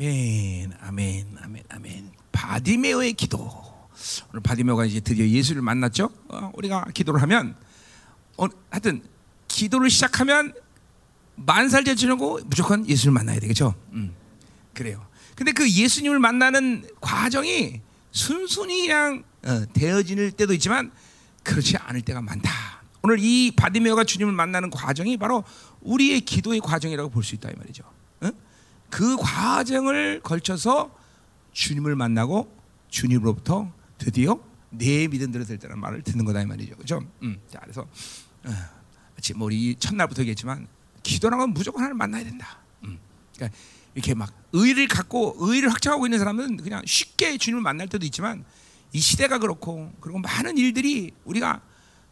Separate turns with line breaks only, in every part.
아멘, 아멘, 아멘, 아멘. 바디메오의 기도. 오늘 바디메오가 이제 드디어 예수를 만났죠. 어, 우리가 기도를 하면, 어, 하여튼 기도를 시작하면 만사를 제치고 무조건 예수를 만나야 되겠죠. 음, 그래요. 근데 그 예수님을 만나는 과정이 순순히 그냥 어, 되어질 때도 있지만 그렇지 않을 때가 많다. 오늘 이 바디메오가 주님을 만나는 과정이 바로 우리의 기도의 과정이라고 볼 수 있다 이 말이죠. 어? 그 과정을 걸쳐서 주님을 만나고 주님으로부터 드디어 내 믿음대로 될 때라는 말을 듣는 거다 이 말이죠. 그죠? 음. 자, 그래서 어, 마치 뭐 우리 첫날부터 얘기했지만 기도라는 건 무조건 하나님 만나야 된다. 음. 그러니까 이렇게 막 의를 갖고 의를 확장하고 있는 사람은 그냥 쉽게 주님을 만날 때도 있지만 이 시대가 그렇고 그리고 많은 일들이 우리가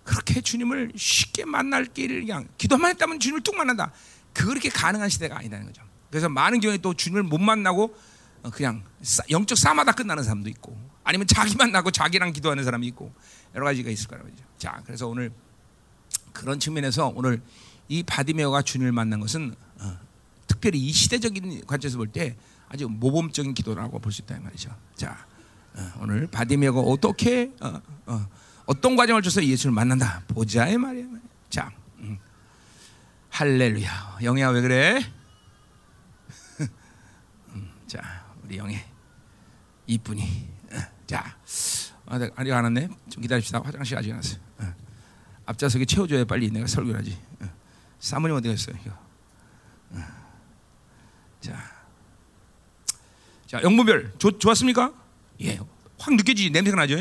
그렇게 주님을 쉽게 만날 길을 그냥 기도만 했다면 주님을 뚝 만난다. 그렇게 가능한 시대가 아니라는 거죠. 그래서 많은 경우에 또 주님을 못 만나고 어, 그냥 영적 싸마다 끝나는 사람도 있고 아니면 자기 만 나고 자기랑 기도하는 사람이 있고 여러 가지가 있을 거라고 죠 자, 그래서 오늘 그런 측면에서 오늘 이 바디메오가 주님을 만난 것은 어, 특별히 이 시대적인 관점에서 볼 때 아주 모범적인 기도라고 볼 수 있다 말이죠. 자, 어, 오늘 바디메오가 어떻게 어, 어, 어떤 과정을 줘서 예수를 만난다 보자 이 말이야. 자, 음. 할렐루야. 영희야 왜 그래? 음, 자, 우리 영희 이쁜이. 어, 자, 아, 아직 안 왔네. 좀 기다립시다. 화장실 아직 안 왔어요. 어. 앞좌석에 채워줘야 빨리 내가 설교를 하지. 어. 사모님 어디 갔어요? 어. 자, 자 영문별 좋, 좋았습니까? 예, 확 느껴지지 냄새가 나죠.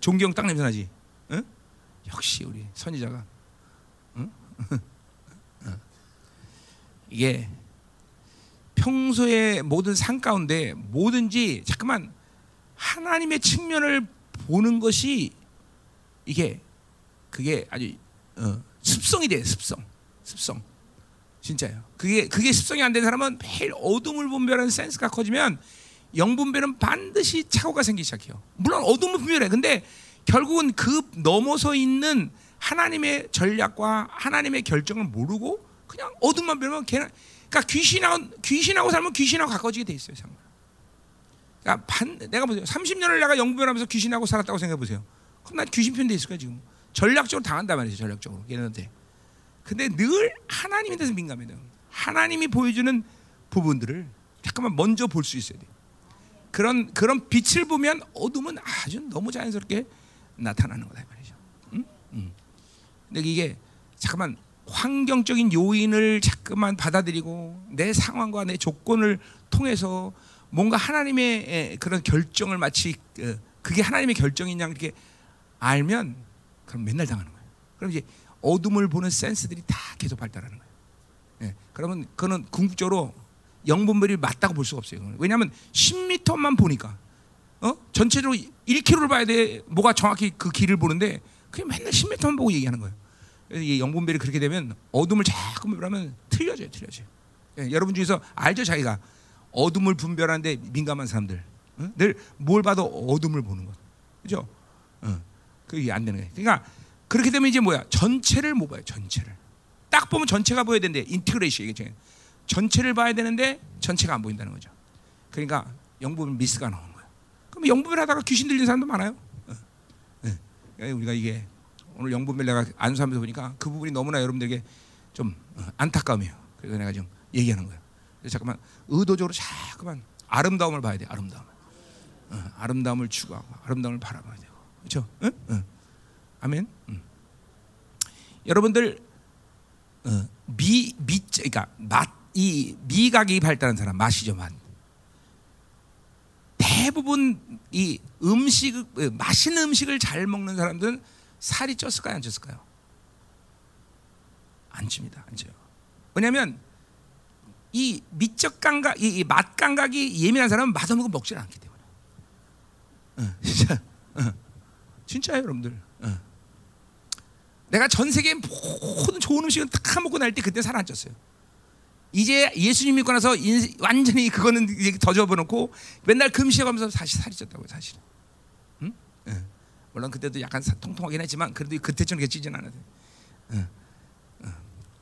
존경 딱 냄새 나지. 응? 역시 우리 선지자가. 응? 이게 평소에 모든 상 가운데 뭐든지 잠깐만 하나님의 측면을 보는 것이 이게 그게 아주 어, 습성이 돼 습성 습성 진짜요. 그게 그게 습성이 안 된 사람은 매일 어둠을 분별하는 센스가 커지면 영분별은 반드시 착오가 생기기 시작해요. 물론 어둠은 분별해. 근데 결국은 그 넘어서 있는 하나님의 전략과 하나님의 결정을 모르고 그냥 어둠만 별면 걔는 그러니까 귀신하고 귀신하고 살면 귀신하고 가까워지게 돼 있어요, 정말. 그러니까 반, 내가 보세요. 30년을 내가 영분하면서 귀신하고 살았다고 생각해 보세요. 그럼 난 귀신 편돼 있을 거야 지금. 전략적으로 당한단 말이죠, 전략적으로 얘네한테. 근데 늘 하나님에 대해서 민감해요. 하나님이 보여주는 부분들을 잠깐만 먼저 볼 수 있어야 돼. 그런 그런 빛을 보면 어둠은 아주 너무 자연스럽게 나타나는 거다 말이죠. 응? 응. 근데 이게 잠깐만 환경적인 요인을 자꾸만 받아들이고 내 상황과 내 조건을 통해서 뭔가 하나님의 그런 결정을 마치 어, 그게 하나님의 결정인 양 이렇게 알면 그럼 맨날 당하는 거예요. 그럼 이제 어둠을 보는 센스들이 다 계속 발달하는 거예요. 예, 그러면 그거는 궁극적으로 영분별이 맞다고 볼 수가 없어요. 왜냐하면 10m만 보니까 어? 전체적으로 1km를 봐야 돼. 뭐가 정확히 그 길을 보는데 그냥 맨날 10m만 보고 얘기하는 거예요. 영분별이 그렇게 되면 어둠을 자꾸 분별하면 틀려져요, 틀려져요. 예, 여러분 중에서 알죠, 자기가 어둠을 분별하는데 민감한 사람들 어? 늘 뭘 봐도 어둠을 보는 거, 그죠? 어, 그게 안 되는 거예요. 그러니까 그렇게 되면 이제 뭐야? 전체를 못 봐요. 전체를. 딱 보면 전체가 보여야 되는데 integration 이게 전체를 봐야 되는데 전체가 안 보인다는 거죠. 그러니까 영분 미스가 나오는 거예요. 그럼 영분별 하다가 귀신 들린 사람도 많아요. 네. 우리가 이게 오늘 영분별 내가 안수하면서 보니까 그 부분이 너무나 여러분들에게 좀 어, 안타까움이에요. 그래서 내가 지금 얘기하는 거예요. 잠깐만 의도적으로 자꾸만 아름다움을 봐야 돼. 아름다움. 어, 아름다움을 추구하고 아름다움을 바라봐야 되고 그렇죠? 응? 응. 아멘. 음. 여러분들 어, 미, 미, 그러니까 맛, 이 미각이 발달한 사람 맛이죠 맛. 대부분 이 음식, 어, 맛있는 음식을 잘 먹는 사람들은 살이 쪘을까요, 안 쪘을까요? 안 찝니다, 안 쪄요. 왜냐하면 이 미적 감각, 이 맛 감각이 예민한 사람은 맛없는 거 먹질 않기 때문에. 어, 진짜, 어, 진짜요, 여러분들. 어. 내가 전 세계 모든 좋은 음식을 다 먹고 날 때 그때 살 안 쪘어요. 이제 예수님 믿고 나서 인, 완전히 그거는 더 접어놓고 맨날 금식하면서 다시 살이 쪘다고요, 사실. 응? 응. 물론 그때도 약간 통통하긴 했지만 그래도 그때처럼 그렇게 찌진 않아요. 응.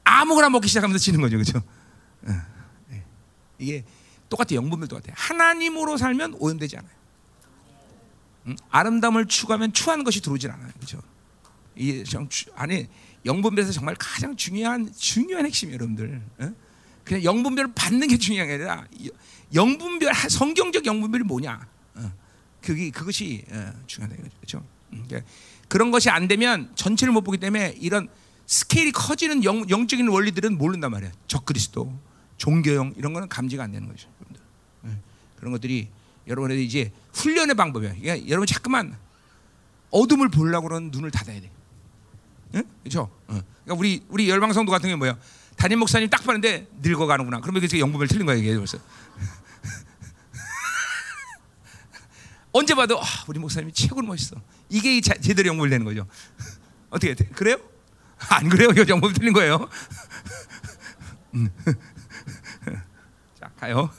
아무거나 먹기 시작하면서 찌는 거죠, 그렇죠? 이게 똑같아 영분별 똑같아. 하나님으로 살면 오염되지 않아요. 음? 아름다움을 추구하면 추한 것이 들어오질 않아요. 그렇죠? 이 정, 아니 영분별에서 정말 가장 중요한 중요한 핵심이 여러분들. 어? 그냥 영분별을 받는 게 중요한 게 아니라 영분별 성경적 영분별이 뭐냐? 어. 그게 그것이 어, 중요하다 그렇죠? 음, 그러니까 그런 것이 안 되면 전체를 못 보기 때문에 이런 스케일이 커지는 영, 영적인 원리들은 모른단 말이야. 적그리스도, 종교형 이런 거는 감지가 안 되는 거죠. 여러분들. 네. 그런 것들이 여러분의 이제 훈련의 방법이야. 그러니까 여러분 자꾸만 어둠을 보려고 그러는 눈을 닫아야 돼. 네? 그렇죠? 어. 그러니까 우리 우리 열방 성도 같은 게 뭐야? 담임 목사님 딱 봤는데 늙어가는구나. 그러면 그게 영분별 틀린 거야 이게 벌써. 언제 봐도 아, 우리 목사님이 최고로 멋있어. 이게 자, 제대로 영분별 되는 거죠. 어떻게 돼? 그래요? 안 그래요? 이거 영분 틀린 거예요. 음. 자 가요.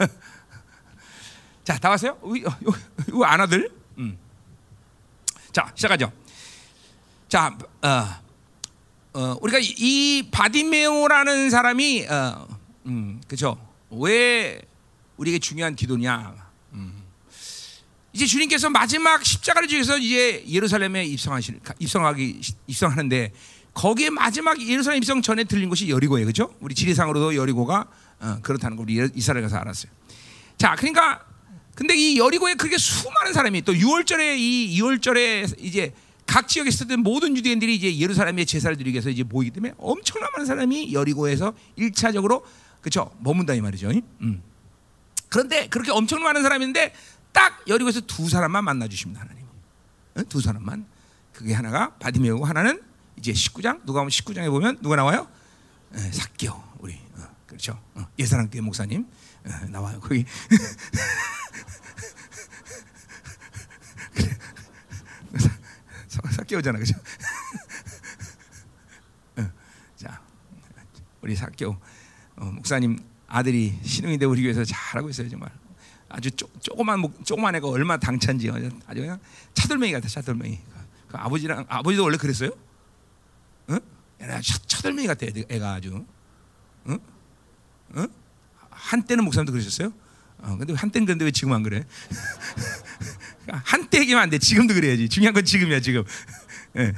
자 다 왔어요? 우리 어, 아나들. 음. 자 시작하죠. 자 어, 어, 우리가 이 바디메오라는 사람이 어, 음, 그죠? 왜 우리에게 중요한 기도냐? 음. 이제 주님께서 마지막 십자가를 지어서 이제 예루살렘에 입성하시 입성하기 입성하는데 거기에 마지막 예루살렘 입성 전에 들린 곳이 여리고예요, 그렇죠? 우리 지리상으로도 여리고가 어, 그렇다는 걸 우리 이스라엘 가서 알았어요. 자, 그러니까 근데 이 여리고에 그렇게 수많은 사람이 또 6월절에 이 2월절에 이제 각 지역에 있었던 모든 유대인들이 이제 예루살렘에 제사를 드리기 위해서 이제 모이기 때문에 엄청난 많은 사람이 여리고에서 1차적으로 그렇죠 머문다 이 말이죠. 음. 그런데 그렇게 엄청 많은 사람인데 딱 여리고에서 두 사람만 만나 주십니다 하나님. 두 사람만. 그게 하나가 바디메오고 하나는 이제 19장 누가 보면 19장에 보면 누가 나와요? 삭겨 우리 어, 그렇죠. 어, 예사랑 교회 목사님 어, 나와요 거기. 삭개오잖아, 그죠? 자, 우리 삭개오 어, 목사님 아들이 신흥인데 우리 교회에서 잘하고 있어요, 정말. 아주 쪼, 조그만 조그만 애가 얼마 당찬지 아주 그냥 차돌맹이 같아, 차돌맹이. 그 아버지랑 아버지도 원래 그랬어요? 응? 애 차돌맹이 같아, 애가 아주. 응? 응? 한때는 목사님도 그러셨어요? 어, 근데 한때는 그런데 왜 지금 안 그래? 한때 얘기면 안 돼. 지금도 그래야지. 중요한 건 지금이야, 지금. 예.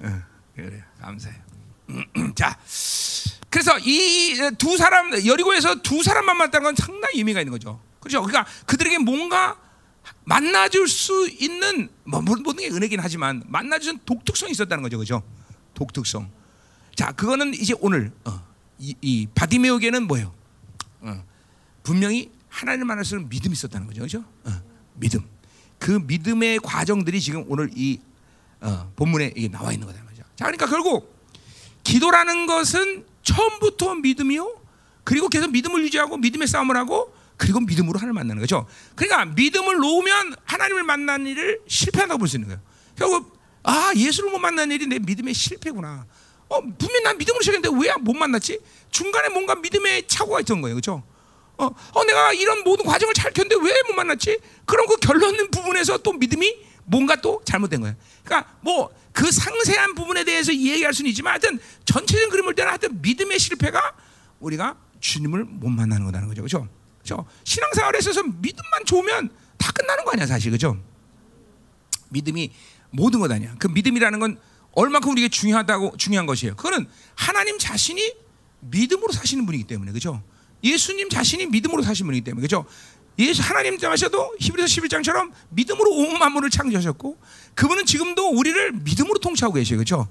어, 그래, 감사해요. 자, 그래서 이 두 사람 여리고에서 두 사람만 만났다는 건 상당히 의미가 있는 거죠. 그렇죠? 그러니까 그들에게 뭔가 만나줄 수 있는 뭐 모든 게 은혜긴 하지만 만나주는 독특성이 있었다는 거죠, 그렇죠? 독특성. 자, 그거는 이제 오늘 어, 이, 이 바디메오게는 뭐예요? 어, 분명히 수 있는 믿음이 있었다는 거죠, 그렇죠? 어, 믿음. 그 믿음의 과정들이 지금 오늘 이 어, 본문에 이게 나와 있는 거다 말이죠. 자, 그러니까 결국 기도라는 것은 처음부터 믿음이요. 그리고 계속 믿음을 유지하고 믿음의 싸움을 하고 그리고 믿음으로 하나님을 만나는 거죠. 그러니까 믿음을 놓으면 하나님을 만나는 일을 실패한다고 볼 수 있는 거예요. 결국 아 예수를 못 만나는 일이 내 믿음의 실패구나. 어 분명 난 믿음으로 시작했는데 왜 못 만났지? 중간에 뭔가 믿음의 착오가 있던 거예요, 그렇죠? 어, 어 내가 이런 모든 과정을 잘 켰는데 왜못 만났지? 그럼 그 결론 부분에서 또 믿음이 뭔가 또 잘못된 거예요. 그러니까 뭐 그 상세한 부분에 대해서 이야기할 수는 있지만 하여튼 전체적인 그림을 때는 하여튼 믿음의 실패가 우리가 주님을 못 만나는 거라는 거죠. 그렇죠? 그렇죠? 신앙생활에 있어서 믿음만 좋으면 다 끝나는 거 아니야, 사실. 그렇죠? 믿음이 모든 것 아니야. 그 믿음이라는 건 얼마큼 우리에게 중요하다고 중요한 것이에요. 그거는 하나님 자신이 믿음으로 사시는 분이기 때문에. 그렇죠? 예수님 자신이 믿음으로 사신 분이기 때문에. 그렇죠? 예수 하나님 하셔도 히브리서 11장처럼 믿음으로 온 만물을 창조하셨고 그분은 지금도 우리를 믿음으로 통치하고 계셔요. 그렇죠?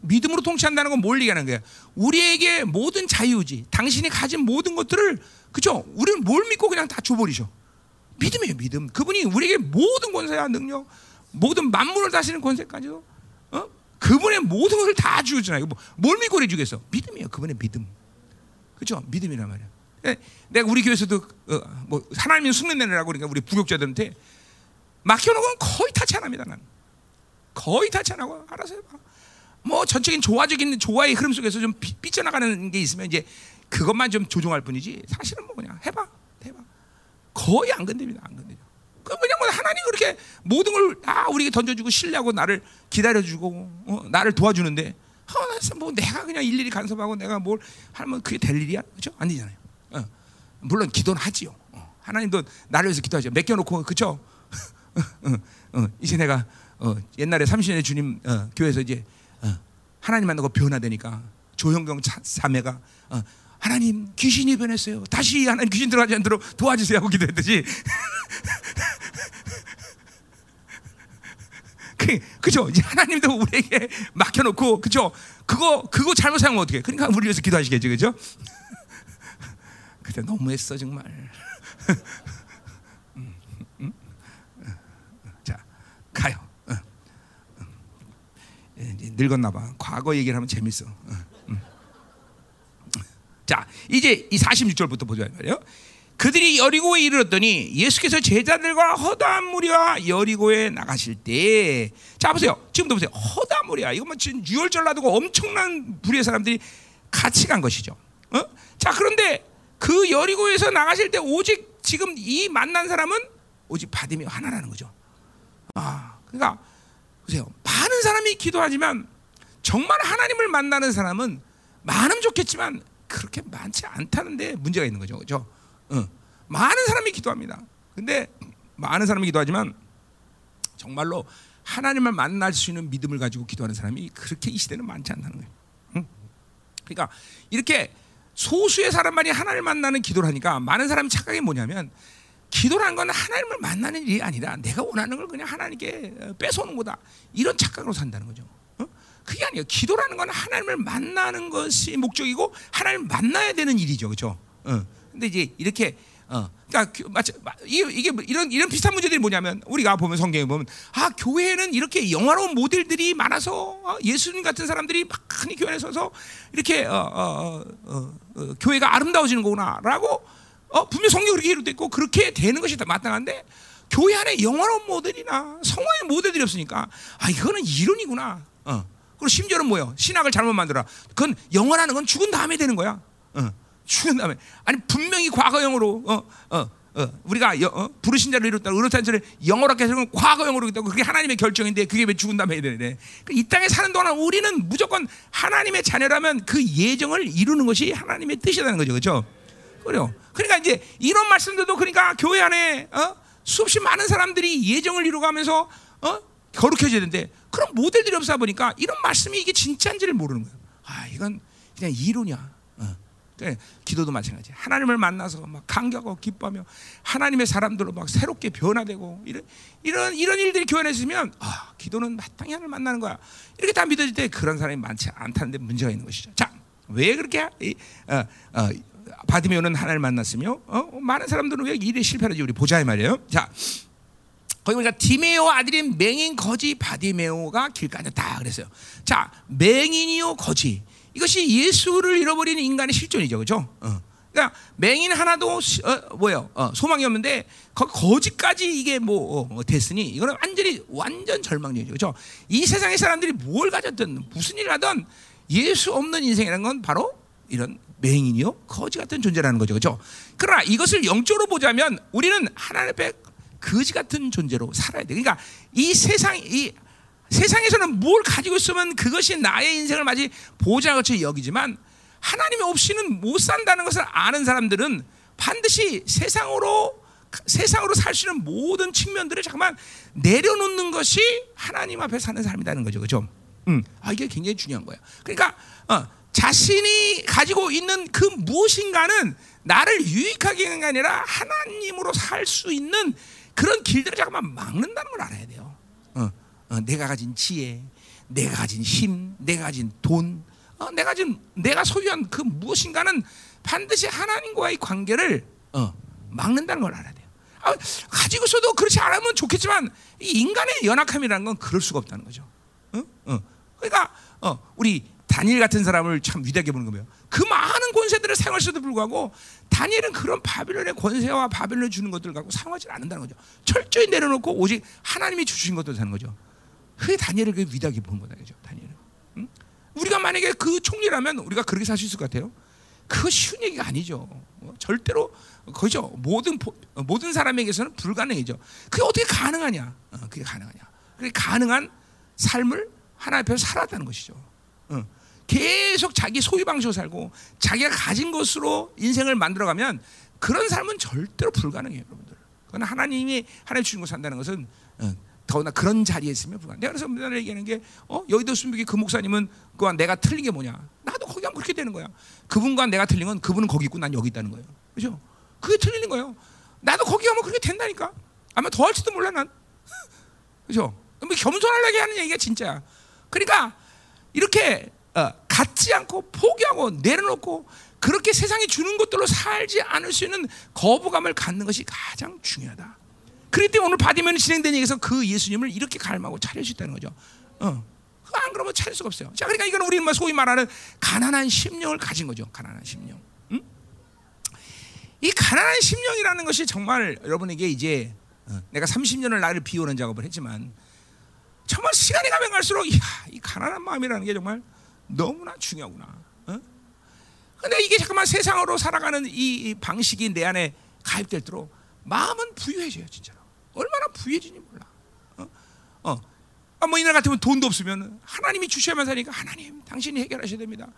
믿음으로 통치한다는 건 뭘 얘기하는 거야? 우리에게 모든 자유지, 당신이 가진 모든 것들을 그죠? 우리는 뭘 믿고 그냥 다 줘버리셔. 믿음이에요, 믿음. 그분이 우리에게 모든 권세와 능력, 모든 만물을 다스리는 권세까지도, 어? 그분의 모든 것을 다 주잖아요. 뭐, 뭘 믿고 그래 주겠어? 믿음이에요, 그분의 믿음. 그죠? 믿음이란 말이야. 예, 내가 우리 교회에서도 어, 뭐 하나님이 숙련내라고 그러니까 우리 부격자들한테 맡겨놓은 거의 타치 안 합니다. 나는 거의 타치 안 하고 알아서 해봐. 뭐 전적인 조화적인 조화의 흐름 속에서 좀 삐져나가는 게 있으면 이제 그것만 좀 조종할 뿐이지 사실은 뭐 그냥 해봐 해봐 거의 안 건드립니다 안 건드려 그 그냥 뭐 하나님 그렇게 모든 걸 다 우리에게 던져주고 신뢰하고 나를 기다려주고 어, 나를 도와주는데 어, 뭐 내가 그냥 일일이 간섭하고 내가 뭘 하면 그게 될 일이야 그렇죠 아니잖아요 어. 물론 기도는 하지요. 어, 하나님도 나를 위해서 기도하죠. 맡겨놓고 그쵸? 어, 어, 이제 내가 어, 옛날에 30년의 주님 어, 교회에서 이제 어, 하나님 만나고 변화되니까 조형경 자, 자매가 어, 하나님 귀신이 변했어요. 다시 하나님 귀신 들어가지 않도록 도와주세요 하고 기도했듯이 그, 그죠? 이제 하나님도 우리에게 맡겨놓고, 그죠? 그거, 그거 잘못 사용하면 어떻게? 그러니까 우리 위해서 기도하시겠지, 그죠? 그때 너무했어, 정말. 자, 가요. 늙었나 봐. 과거 얘기를 하면 재밌어. 자, 이제 이 46절부터 보자 말이에요. 그들이 여리고에 이르렀더니 예수께서 제자들과 허다한 무리와 여리고에 나가실 때, 자 보세요. 지금도 보세요. 허다한 무리야. 이거 뭐 지금 유월절 놔두고 엄청난 부류의 사람들이 같이 간 것이죠. 어? 자 그런데 그 여리고에서 나가실 때 오직 지금 이 만난 사람은 오직 바디메 하나라는 거죠. 아, 그러니까 보세요. 많은 사람이 기도하지만 정말 하나님을 만나는 사람은 많으면 좋겠지만 그렇게 많지 않다는데 문제가 있는 거죠. 그렇죠? 어. 많은 사람이 기도합니다. 근데 많은 사람이 기도하지만 정말로 하나님을 만날 수 있는 믿음을 가지고 기도하는 사람이 그렇게 이 시대는 많지 않다는 거예요. 응? 그러니까 이렇게 소수의 사람만이 하나님을 만나는 기도를 하니까 많은 사람이 착각이 뭐냐면 기도라는 건 하나님을 만나는 일이 아니라 내가 원하는 걸 그냥 하나님께 뺏어오는 거다. 이런 착각으로 산다는 거죠. 어? 그게 아니에요. 기도라는 건 하나님을 만나는 것이 목적이고 하나님을 만나야 되는 일이죠. 그렇죠? 어. 근데 이제 이렇게 어, 그러니까 이게 뭐 이런 이런 비슷한 문제들이 뭐냐면 우리가 보면 성경에 보면 아 교회에는 이렇게 영화로운 모델들이 많아서 어, 예수님 같은 사람들이 많이 교회 에 서서 이렇게 어, 어, 어, 어, 교회가 아름다워지는 거구나라고 어, 분명 성경 그렇게 이루돼 있고 그렇게 되는 것이 다 마땅한데 교회 안에 영화로운 모델이나 성화의 모델들이 없으니까 아 이거는 이론이구나. 어. 그리고 심지어는 뭐요? 신학을 잘못 만들어. 그건 영화라는 건 죽은 다음에 되는 거야. 어. 죽은 다음에 아니 분명히 과거형으로 어, 어, 어, 우리가 여, 어, 부르신 자를 이뤘다 의롭다는 소리 영어롭게 해서 과거형으로 있다고 그게 하나님의 결정인데 그게 왜 죽은 다음에 해야 되는데 그러니까 이 땅에 사는 동안 우리는 무조건 하나님의 자녀라면 그 예정을 이루는 것이 하나님의 뜻이라는 거죠 그렇죠 그래요 그러니까 이제 이런 말씀들도 그러니까 교회 안에 어? 수없이 많은 사람들이 예정을 이루어가면서 어? 거룩해져야 되는데 그런 모델들이 없어 보니까 이런 말씀이 이게 진짜인지를 모르는 거예요 아 이건 그냥 이론이야 네, 기도도 마찬가지. 하나님을 만나서 막 감격하고 기뻐하며 하나님의 사람들로 막 새롭게 변화되고 이런 이런 이런 일들이 교회 안에 있으면 아, 기도는 마땅히 하나님을 만나는 거야. 이렇게 다 믿어질 때 그런 사람이 많지 않다는데 문제가 있는 것이죠. 자, 왜 그렇게 어, 어, 바디메오는 하나님을 만났으며 어, 많은 사람들은 왜 일에 실패하지 우리 보자 이 말이에요. 자. 거기 보니까 디메오 아들인 맹인 거지 바디메오가 길가졌다 그랬어요. 자, 맹인이요 거지. 이것이 예수를 잃어버리는 인간의 실존이죠, 그렇죠? 어. 그러니까 맹인 하나도 어, 뭐예요? 어, 소망이 없는데 거, 거지까지 이게 뭐 어, 됐으니 이거는 완전히 완전 절망적이죠, 그렇죠? 이 세상의 사람들이 뭘 가졌든 무슨 일을 하든 예수 없는 인생이라는 건 바로 이런 맹인이요 거지 같은 존재라는 거죠, 그렇죠? 그러나 이것을 영적으로 보자면 우리는 하나님 앞에 거지 같은 존재로 살아야 돼. 그러니까 이 세상 이 세상에서는 뭘 가지고 있으면 그것이 나의 인생을 마치 보좌같이 여기지만 하나님이 없이는 못 산다는 것을 아는 사람들은 반드시 세상으로 세상으로 살 수 있는 모든 측면들을 잠깐만 내려놓는 것이 하나님 앞에 사는 삶이라는 거죠, 그렇죠? 음, 아 이게 굉장히 중요한 거야. 그러니까 어, 자신이 가지고 있는 그 무엇인가는 나를 유익하게 하는 게 아니라 하나님으로 살 수 있는 그런 길들을 잠깐만 막는다는 걸 알아야 돼요. 어. 어, 내가 가진 지혜, 내가 가진 힘, 내가 가진 돈, 어, 내가 가진 내가 소유한 그 무엇인가는 반드시 하나님과의 관계를 어, 막는다는 걸 알아야 돼요. 아, 가지고서도 그렇지 않으면 좋겠지만 이 인간의 연약함이라는 건 그럴 수가 없다는 거죠. 어? 어. 그러니까 어, 우리 다니엘 같은 사람을 참 위대하게 보는 거예요. 그 많은 권세들을 사용할수도 불구하고 다니엘은 그런 바빌론의 권세와 바빌론이 주는 것들 갖고 사용하지 않는다는 거죠. 철저히 내려놓고 오직 하나님이 주신 것들 사는 거죠. 그게 다니엘을 그 위대하게 본 거다, 그죠? 다니엘은. 응? 우리가 만약에 그 총리라면 우리가 그렇게 살 수 있을 것 같아요? 그 쉬운 얘기가 아니죠. 어, 절대로 그죠? 모든 모든 사람에게서는 불가능이죠. 그게 어떻게 가능하냐? 어, 그게 가능하냐? 그게 가능한 삶을 하나님 앞에서 살았다는 것이죠. 어. 계속 자기 소유 방식으로 살고 자기가 가진 것으로 인생을 만들어가면 그런 삶은 절대로 불가능해요, 여러분들. 그건 하나님이 하나님 주신 거 산다는 것은 어, 더구나 그런 자리에 있으면 불가능. 내가 그래서 맨날 얘기하는 게 어? 여의도 순복이 그 목사님은 그와 내가 틀린 게 뭐냐? 나도 거기 가면 그렇게 되는 거야. 그분과 내가 틀린 건 그분은 거기 있고 난 여기 있다는 거예요. 그렇죠? 그게 틀리는 거예요. 나도 거기 가면 그렇게 된다니까. 아마 더 할지도 몰라 난. 그렇죠? 뭐 겸손하게 하는 얘기가 진짜야. 그러니까 이렇게 어, 갖지 않고 포기하고 내려놓고 그렇게 세상이 주는 것들로 살지 않을 수 있는 거부감을 갖는 것이 가장 중요하다. 때문에 오늘 바디면 진행된 얘기에서 그 예수님을 이렇게 갈망하고 차릴 수 있다는 거죠. 어. 안 그러면 차릴 수가 없어요. 자, 그러니까 이건 우리 소위 말하는 가난한 심령을 가진 거죠. 가난한 심령. 응? 이 가난한 심령이라는 것이 정말 여러분에게 이제 어, 내가 30년을 나를 비우는 작업을 했지만 정말 시간이 가면 갈수록 이야, 이 가난한 마음이라는 게 정말 너무나 중요하구나. 어? 근데 이게 잠깐만 세상으로 살아가는 이 방식이 내 안에 가입될도록 마음은 부유해져요, 진짜로. 얼마나 부유해지니 몰라. 어? 어. 아, 뭐 이날 같으면 돈도 없으면 하나님이 주셔야만 사니까 하나님 당신이 해결하셔야 됩니다.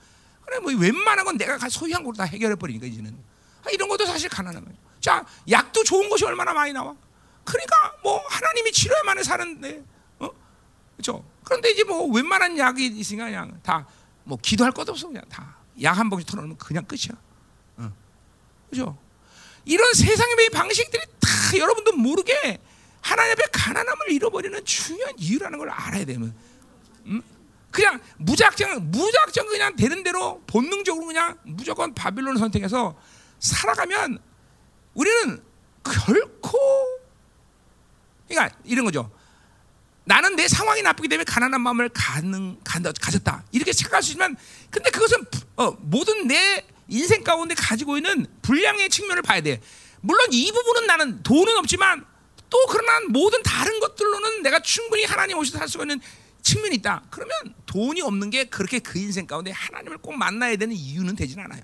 그래 뭐 웬만한 건 내가 소유한 걸로 다 해결해 버리니까 이제는 아, 이런 것도 사실 가난한 거예요. 자 약도 좋은 것이 얼마나 많이 나와. 그러니까 뭐 하나님이 치료해만 사는데 어 그렇죠. 그런데 이제 뭐 웬만한 약이 있으니까 그냥 다 뭐 기도할 것도 없어 그냥 다 약 한 봉지 털어놓으면 그냥 끝이야. 어. 그렇죠. 이런 세상의 방식들이 다 여러분도 모르게 하나님 앞에 가난함을 잃어버리는 중요한 이유라는 걸 알아야 되면, 음? 그냥 무작정 무작정 그냥 되는 대로 본능적으로 그냥 무조건 바빌론을 선택해서 살아가면 우리는 결코 그러니까 이런 거죠. 나는 내 상황이 나쁘기 때문에 가난한 마음을 가는 가졌다 이렇게 생각할 수 있지만 근데 그것은 어, 모든 내 인생 가운데 가지고 있는 불량의 측면을 봐야 돼. 물론 이 부분은 나는 돈은 없지만 또 그러나 모든 다른 것들로는 내가 충분히 하나님 오셔서 살 수가 있는 측면이 있다. 그러면 돈이 없는 게 그렇게 그 인생 가운데 하나님을 꼭 만나야 되는 이유는 되진 않아요.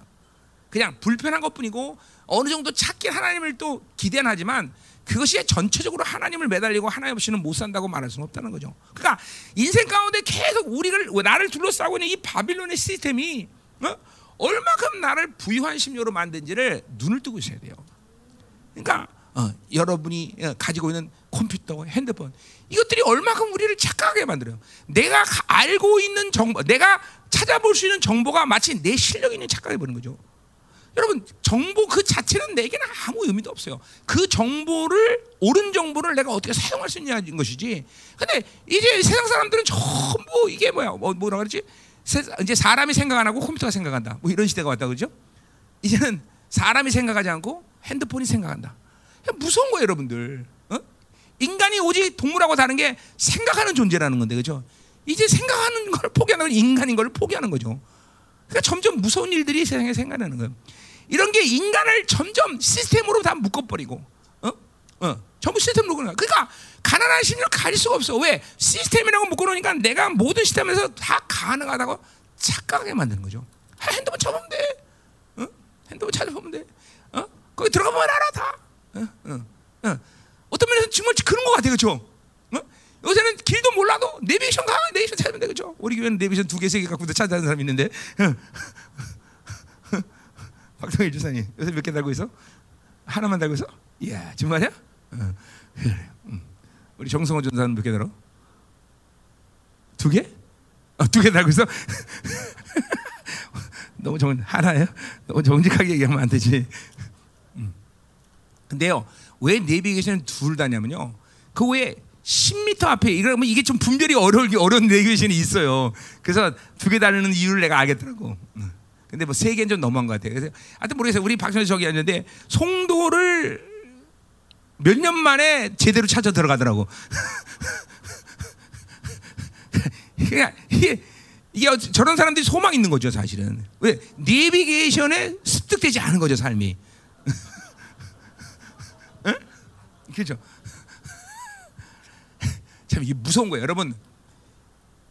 그냥 불편한 것 뿐이고 어느 정도 찾기 하나님을 또 기대는 하지만 그것이 전체적으로 하나님을 매달리고 하나님 없이는 못 산다고 말할 수는 없다는 거죠. 그러니까 인생 가운데 계속 우리를 나를 둘러싸고 있는 이 바빌론의 시스템이 어? 얼마큼 나를 부유한 심령으로 만든지를 눈을 뜨고 있어야 돼요. 그러니까 어, 여러분이 어, 가지고 있는 컴퓨터, 핸드폰 이것들이 얼마큼 우리를 착각하게 만들어요. 내가 알고 있는 정보, 내가 찾아볼 수 있는 정보가 마치 내 실력 있는 착각해 보는 거죠. 여러분 정보 그 자체는 내게는 아무 의미도 없어요. 그 정보를 옳은 정보를 내가 어떻게 사용할 수 있냐는 것이지. 근데 이제 세상 사람들은 전부 이게 뭐야? 뭐 뭐라 그러지? 이제 사람이 생각 안 하고 컴퓨터가 생각한다. 뭐 이런 시대가 왔다 그죠? 이제는 사람이 생각하지 않고 핸드폰이 생각한다. 무서운 거예요, 여러분들. 어? 인간이 오직 동물하고 다른 게 생각하는 존재라는 건데, 그죠? 이제 생각하는 걸 포기하는 건 인간인 걸 포기하는 거죠. 그러니까 점점 무서운 일들이 세상에 생겨나는 거예요. 이런 게 인간을 점점 시스템으로 다 묶어버리고, 어? 어. 전부 시스템으로 묶어놓은 그러니까 가난한 심리를 가릴 수가 없어. 왜? 시스템이라고 묶어놓으니까 내가 모든 시스템에서 다 가능하다고 착각하게 만드는 거죠. 아, 핸드폰 쳐보면 돼. 어? 핸드폰 찾아보면 돼. 어? 거기 들어가면 알아 다. 어? 어? 어? 어떤 면에서 정말 그런 것 같아, 그렇죠? 어? 요새는 길도 몰라도 내비게이션 가, 내비게이션 찾으면 돼, 그렇죠? 우리 교회는 내비게이션 두 개, 세 개 갖고 찾아다니는 사람 있는데. 어. 박동일 주사님 요새 몇 개 달고 있어? 하나만 달고 있어? 이야, 정말이야? 어. 음. 우리 정성호 전사는 몇 개 달아? 두 개? 어, 두개 달고 있어? 너무 정 하나예요? 너무 정직하게 얘기하면 안 되지. 음. 근데요, 왜 내비게이션을 둘 다냐면요. 그 외에 10m 앞에 이러면 이게 좀 분별이 어려울 어려운 내비게이션이 있어요. 그래서 두 개 달는 이유를 내가 알겠더라고. 음. 근데 뭐 세 개는 좀 너무한 것 같아요. 그래서 하여튼 모르겠어요. 우리 박선희 저기 했는데 송도를 몇 년 만에 제대로 찾아 들어가더라고. 그러니까 이게, 저런 사람들이 소망 있는 거죠, 사실은. 왜? 내비게이션에 습득되지 않은 거죠, 삶이. 응? 그렇죠. 참 이게 무서운 거예요, 여러분.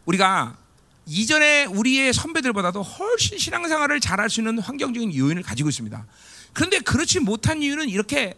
우리가 이전에 우리의 선배들보다도 훨씬 신앙생활을 잘할 수 있는 환경적인 요인을 가지고 있습니다. 그런데 그렇지 못한 이유는 이렇게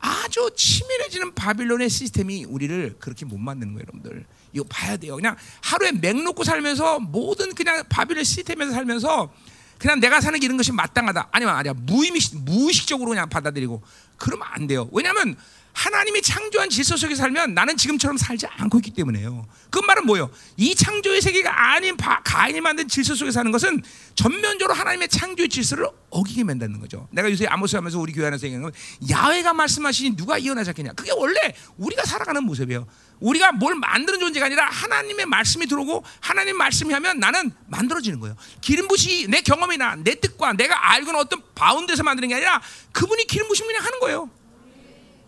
아주 치밀해지는 바빌론의 시스템이 우리를 그렇게 못 만드는 거예요, 여러분들. 이거 봐야 돼요. 그냥 하루에 맥 놓고 살면서 모든 그냥 바빌론 시스템에서 살면서 그냥 내가 사는 게 이런 것이 마땅하다. 아니면 아니야 무의식 무의식적으로 그냥 받아들이고 그러면 안 돼요. 왜냐하면 하나님이 창조한 질서 속에 살면 나는 지금처럼 살지 않고 있기 때문에요. 그 말은 뭐예요? 이 창조의 세계가 아닌 바, 가인이 만든 질서 속에 사는 것은 전면적으로 하나님의 창조의 질서를 어기게 만드는 거죠. 내가 요새 아모스 하면서 우리 교회 안에서 얘기하는 건 야훼가 말씀하시니 누가 예언하지 않겠냐. 그게 원래 우리가 살아가는 모습이에요. 우리가 뭘 만드는 존재가 아니라 하나님의 말씀이 들어오고 하나님 말씀이 하면 나는 만들어지는 거예요. 기름 부시 내 경험이나 내 뜻과 내가 알고는 어떤 bound에서 만드는 게 아니라 그분이 기름 부심 그냥 하는 거예요.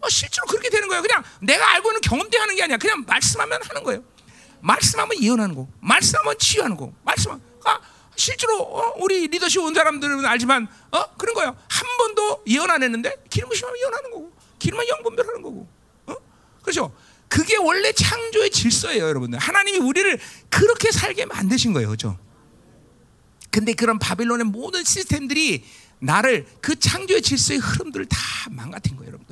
어, 실제로 그렇게 되는 거예요. 그냥 내가 알고 있는 경험 때 하는 게 아니야. 그냥 말씀하면 하는 거예요. 말씀하면 예언하는 거, 말씀하면 치유하는 거, 말씀. 아, 실제로 어, 우리 리더십 온 사람들은 알지만 어 그런 거예요. 한 번도 예언 안 했는데 기름 부심하면 예언하는 거고, 기름만 영분별하는 거고. 어? 그렇죠? 그게 원래 창조의 질서예요, 여러분들. 하나님이 우리를 그렇게 살게 만드신 거예요, 그렇죠? 근데 그런 바빌론의 모든 시스템들이 나를 그 창조의 질서의 흐름들을 다 망가뜨린 거예요, 여러분들.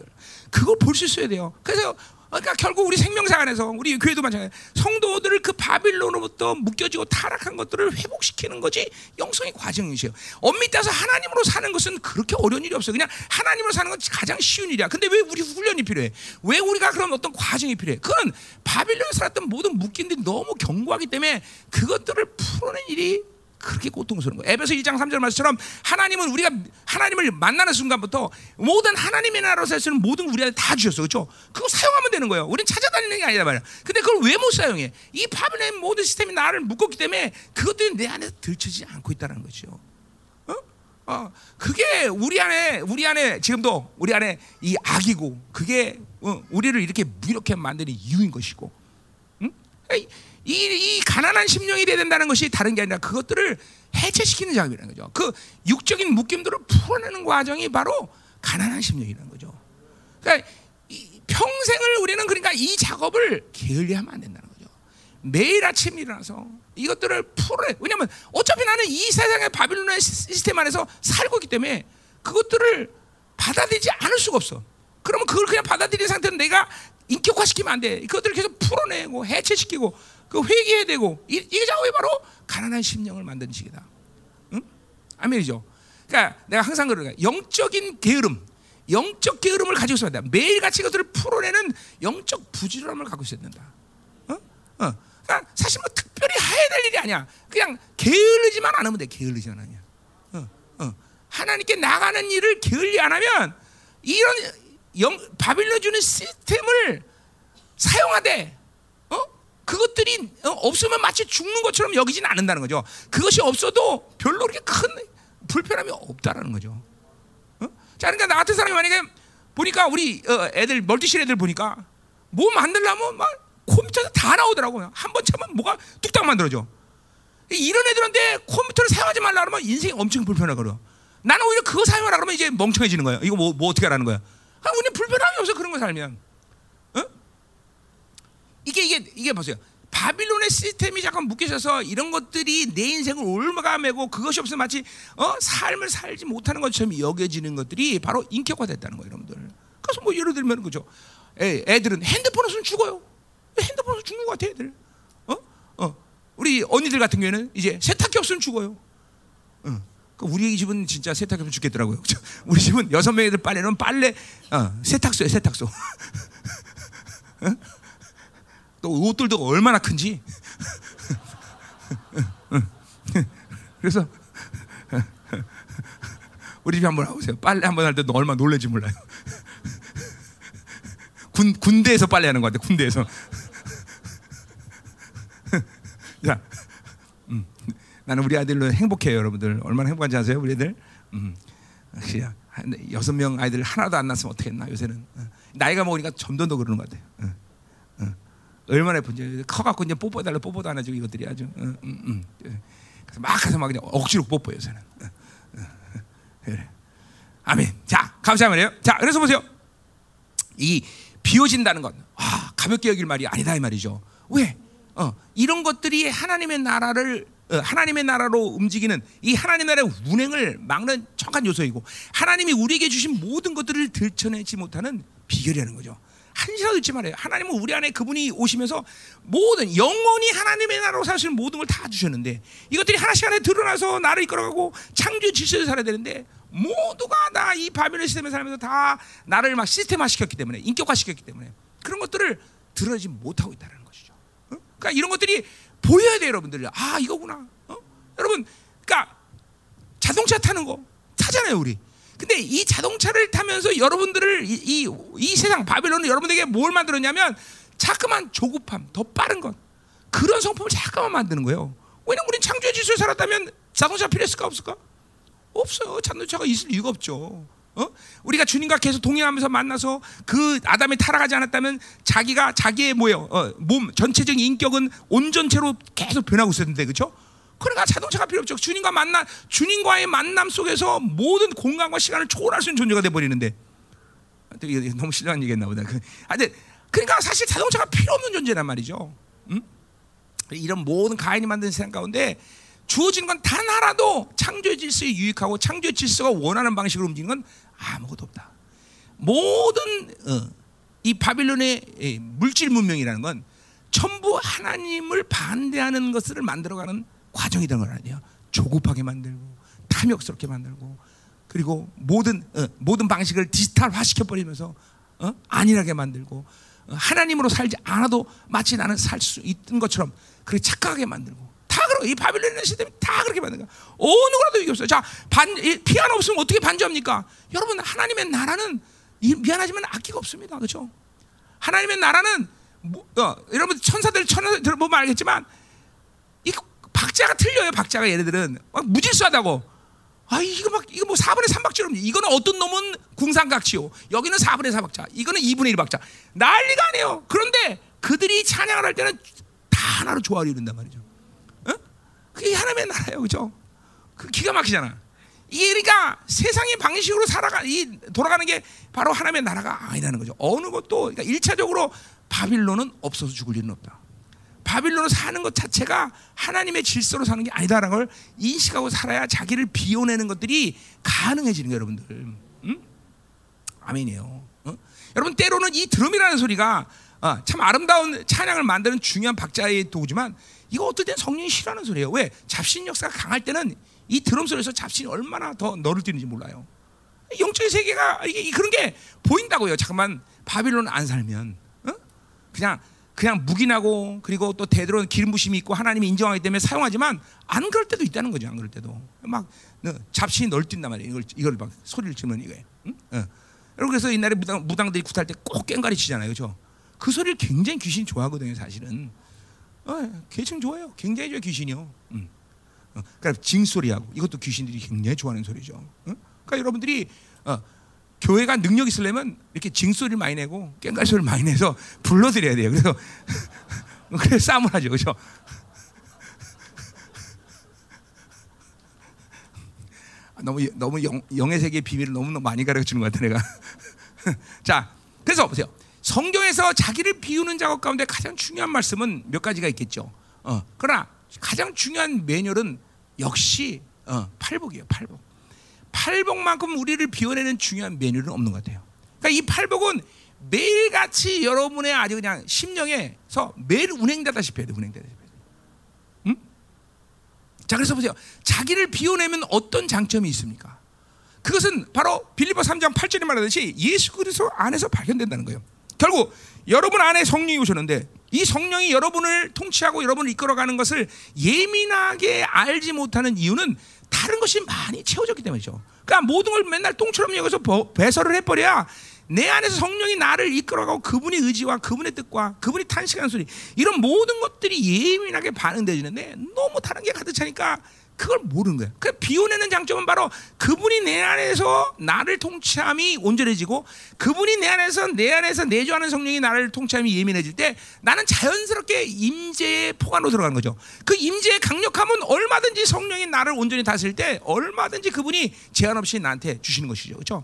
그걸 볼수 있어야 돼요. 그래서 그러니까 결국 우리 생명사 안에서 우리 교회도 마찬가지. 성도들을 그 바빌론으로부터 묶여지고 타락한 것들을 회복시키는 것이 영성의 과정이세요. 엄밀히 따서 하나님으로 사는 것은 그렇게 어려운 일이 없어요. 그냥 하나님으로 사는 건 가장 쉬운 일이야. 근데 왜 우리 훈련이 필요해? 왜 우리가 그런 어떤 과정이 필요해? 그건 바빌론에 살았던 모든 묶인들이 너무 견고하기 때문에 그것들을 풀어낸 일이 그렇게 고통스러운 거예요. 에베소 2장 3절 말씀처럼 하나님은 우리가 하나님을 만나는 순간부터 모든 하나님의 나라로 살수 있는 모든 우리한테 다 주셨어. 그렇죠? 그거 사용하면 되는 거예요. 우리는 찾아다니는 게 아니다 말이야. 근데 그걸 왜 못 사용해? 이 바빌론 모든 시스템이 나를 묶었기 때문에 그것들이 내 안에서 들춰지지 않고 있다는 거죠. 어? 어, 그게 우리 안에 우리 안에 지금도 우리 안에 이 악이고 그게 어, 우리를 이렇게 무력해 만드는 이유인 것이고. 응? 이, 이 가난한 심령이 돼야 된다는 것이 다른 게 아니라 그것들을 해체시키는 작업이라는 거죠. 그 육적인 묶임들을 풀어내는 과정이 바로 가난한 심령이라는 거죠. 그러니까 평생을 우리는 그러니까 이 작업을 게을리하면 안 된다는 거죠. 매일 아침 일어나서 이것들을 풀어내. 왜냐하면 어차피 나는 이 세상의 바빌론의 시스템 안에서 살고 있기 때문에 그것들을 받아들이지 않을 수가 없어. 그러면 그걸 그냥 받아들인 상태는 내가 인격화시키면 안 돼. 그것들을 계속 풀어내고 해체시키고 그 회개해야 되고 이, 게 작업이 바로 가난한 심령을 만드는 식이다. 응? 아멘이죠. 그러니까 내가 항상 그러는 영적인 게으름, 영적 게으름을 가지고 있어야 돼. 매일같이 것들을 풀어내는 영적 부지런함을 갖고 있어야 된다. 어? 어. 그러니까 사실 뭐 특별히 해야 될 일이 아니야. 그냥 게을르지만 않으면 돼. 게을르지만 아니야. 어, 어. 하나님께 나가는 일을 게을리 안 하면 이런 영, 바빌론 주는 시스템을 사용하되 그것들이 어, 없으면 마치 죽는 것처럼 여기지는 않는다는 거죠. 그것이 없어도 별로 그렇게 큰 불편함이 없다라는 거죠. 어? 자, 그러니까 나 같은 사람이 만약에 보니까 우리 어, 애들 멀티실 애들 보니까 뭐 만들려면 막 컴퓨터에서 다 나오더라고요. 한 번 참으면 뭐가 뚝딱 만들어져. 이런 애들한테 컴퓨터를 사용하지 말라 그러면 인생이 엄청 불편하거든. 나는 오히려 그거 사용하라 그러면 이제 멍청해지는 거야. 이거 뭐, 뭐 어떻게 하라는 거야? 아, 우리 불편함이 없어 그런 거 살면. 이게 이게 이게 보세요. 바빌론의 시스템이 잠깐 묶여져서 이런 것들이 내 인생을 올가매고 그것이 없으면 마치 어? 삶을 살지 못하는 것처럼 여겨지는 것들이 바로 인격화됐다는 거예요, 여러분들. 그래서 뭐 예를 들면 그죠. 애, 애들은 핸드폰 없으면 죽어요. 핸드폰 없으면 죽는 것 같아, 애들. 어? 어. 우리 언니들 같은 경우에는 이제 세탁기 없으면 죽어요. 어. 우리 집은 진짜 세탁기 없으면 죽겠더라고요. 우리 집은 여섯 명애들 빨래는 빨래 어, 세탁소에 세탁소. 어? 또 옷들도 얼마나 큰지. 그래서 우리 집에 한번 와보세요. 빨래 한번 할 때도 얼마나 놀래지 몰라요. 군, 군대에서 빨래하는 것 같아. 군대에서. 자, 음, 나는 우리 아들로 행복해요, 여러분들. 얼마나 행복한지 아세요, 우리 애들? 음, 역시 여섯 명 아이들 하나도 안 낳았으면 어떻겠나 요새는 어. 나이가 먹으니까 점점 더 그러는 것 같아. 어. 얼마나 예쁜지. 커갖고 이제 뽀뽀달라 뽀뽀도 안 해주고 이것들이 아주. 응, 응, 응. 그래서 막 가서 막 그냥 억지로 뽀뽀해요 저는. 그래. 아멘. 자 감사합니다. 자 그래서 보세요. 이 비워진다는 건 아, 가볍게 여길 말이 아니다 이 말이죠. 왜? 어, 이런 것들이 하나님의 나라를 어, 하나님의 나라로 움직이는 이 하나님 나라의 운행을 막는 정확한 요소이고 하나님이 우리에게 주신 모든 것들을 들춰내지 못하는 비결이라는 거죠. 한시라도 잊지 말아요. 하나님은 우리 안에 그분이 오시면서 모든 영원히 하나님의 나라로 있는 모든 걸 다 주셨는데 이것들이 하나씩 하나 드러나서 나를 이끌어가고 창조의 질서에 살아야 되는데 모두가 다 이 바빌론 시스템에 살면서 다 나를 막 시스템화 시켰기 때문에 인격화 시켰기 때문에 그런 것들을 드러내지 못하고 있다는 것이죠. 어? 그러니까 이런 것들이 보여야 돼요, 여러분들. 아 이거구나. 어? 여러분, 그러니까 자동차 타는 거 타잖아요, 우리. 근데 이 자동차를 타면서 여러분들을 이, 이, 이 세상 바빌론은 여러분들에게 뭘 만들었냐면 자꾸만 조급함, 더 빠른 것 그런 성품을 자꾸만 만드는 거예요. 왜냐면 우린 창조의 질서에 살았다면 자동차 필요했을까 없을까? 없어요. 자동차가 있을 이유가 없죠. 어? 우리가 주님과 계속 동행하면서 만나서 그 아담이 타락하지 않았다면 자기가 자기의 뭐예요? 어, 몸 전체적인 인격은 온전체로 계속 변하고 있었는데 그렇죠? 그러니까 자동차가 필요 없죠. 주님과 만나 주님과의 만남 속에서 모든 공간과 시간을 초월할 수 있는 존재가 돼 버리는데 너무 신뢰한 얘기했나 보다. 그, 아, 그러니까 사실 자동차가 필요 없는 존재란 말이죠. 음? 이런 모든 가인이 만든 세상 가운데 주어진 건 단 하나도 창조의 질서에 유익하고 창조의 질서가 원하는 방식으로 움직이는 건 아무것도 없다. 모든 어, 이 바빌론의 물질 문명이라는 건 전부 하나님을 반대하는 것을 만들어가는 과정이라는 걸 아니에요. 조급하게 만들고 탐욕스럽게 만들고 그리고 모든 어, 모든 방식을 디지털화 시켜 버리면서 어? 안일하게 만들고 어, 하나님으로 살지 않아도 마치 나는 살 수 있는 것처럼 그렇게 착각하게 만들고 다 그러 이 바빌론 시스템이 다 그렇게 만든 거야. 어느 거라도 이게 없어요. 자, 반 피아노 없으면 어떻게 반주합니까? 여러분 하나님의 나라는 미안하지만 악기가 없습니다. 그렇죠? 하나님의 나라는 뭐, 어, 여러분 천사들 천사들 들어보면 알겠지만 이 박자가 틀려요. 박자가 얘네들은 막 무질서하다고. 아 이거 막 이거 뭐 4분의 3박자로 이거는 어떤 놈은 궁상각치요. 여기는 4분의 4박자. 이거는 2분의 1박자. 난리가 아니에요. 그런데 그들이 찬양을 할 때는 다 하나로 조화를 이룬단 말이죠. 어? 그게 하나님의 나라예요. 그죠? 그 기가 막히잖아. 이게 그러니까 세상의 방식으로 살아가 이 돌아가는 게 바로 하나님의 나라가 아니라는 거죠. 어느 것도 그러니까 일차적으로 바빌론은 없어서 죽을 일은 없다. 바빌론으로 사는 것 자체가 하나님의 질서로 사는 게 아니다라는 걸 인식하고 살아야 자기를 비워내는 것들이 가능해지는 거예요, 여러분들. 응? 아멘이에요. 어? 여러분 때로는 이 드럼이라는 소리가 어, 참 아름다운 찬양을 만드는 중요한 박자의 도구지만 이거 어떨 땐 성령이 싫어하는 소리예요. 왜? 잡신 역사가 강할 때는 이 드럼 소리에서 잡신이 얼마나 더 너를 뛰는지 몰라요. 영적인 세계가 이게 그런 게 보인다고요. 잠깐만 바빌론 안 살면 어? 그냥 그냥 묵인하고 그리고 또 대대로 기름 부심이 있고 하나님이 인정하기 때문에 사용하지만 안 그럴 때도 있다는 거죠. 안 그럴 때도 막 잡신이 널뛴단 말이에요. 이걸 이걸 막 소리를 지르면 이거예요. 응? 어. 그래서 옛날에 무당, 무당들이 굿할 때꼭 깽가리 치잖아요, 그렇죠? 그 소리를 굉장히 귀신이 좋아하거든요, 사실은. 어, 개층 좋아요. 굉장히 좋아 귀신이요. 음. 어, 그러니까 징소리하고 이것도 귀신들이 굉장히 좋아하는 소리죠. 어? 그러니까 여러분들이 어, 교회가 능력 있으려면 이렇게 징소리를 많이 내고 깽갈 소리를 많이 내서 불러드려야 돼요. 그래서 그래 싸움을 하죠, 그렇죠? 너무 너무 영, 영의 세계의 비밀을 너무 많이 가르쳐 주는 것 같아 내가. 자, 그래서 보세요. 성경에서 자기를 비우는 작업 가운데 가장 중요한 말씀은 몇 가지가 있겠죠. 어, 그러나 가장 중요한 매뉴얼은 역시 어, 팔복이에요. 팔복. 팔복만큼 우리를 비워내는 중요한 매뉴얼은 없는 것 같아요. 그러니까 이 팔복은 매일같이 여러분의 아주 그냥 심령에서 매일 운행되다시피 해야 돼. 운행되다시피. 음? 자, 그래서 보세요. 자기를 비워내면 어떤 장점이 있습니까? 그것은 바로 빌리보 3장 8절에 말하듯이 예수 그리스도 안에서 발견된다는 거예요. 결국 여러분 안에 성령이 오셨는데 이 성령이 여러분을 통치하고 여러분을 이끌어가는 것을 예민하게 알지 못하는 이유는 다른 것이 많이 채워졌기 때문이죠. 그러니까 모든 걸 맨날 똥처럼 여기서 배설을 해버려야 내 안에서 성령이 나를 이끌어가고 그분의 의지와 그분의 뜻과 그분이 탄식하는 소리 이런 모든 것들이 예민하게 반응되지는데 너무 다른 게 가득 차니까 그걸 모르는 거예요. 그 비워내는 장점은 바로 그분이 내 안에서 나를 통치함이 온전해지고 그분이 내 안에서 내 안에서 내주하는 성령이 나를 통치함이 예민해질 때 나는 자연스럽게 임재의 포관으로 들어가는 거죠. 그 임재의 강력함은 얼마든지 성령이 나를 온전히 다스릴 때 얼마든지 그분이 제한 없이 나한테 주시는 것이죠. 그렇죠?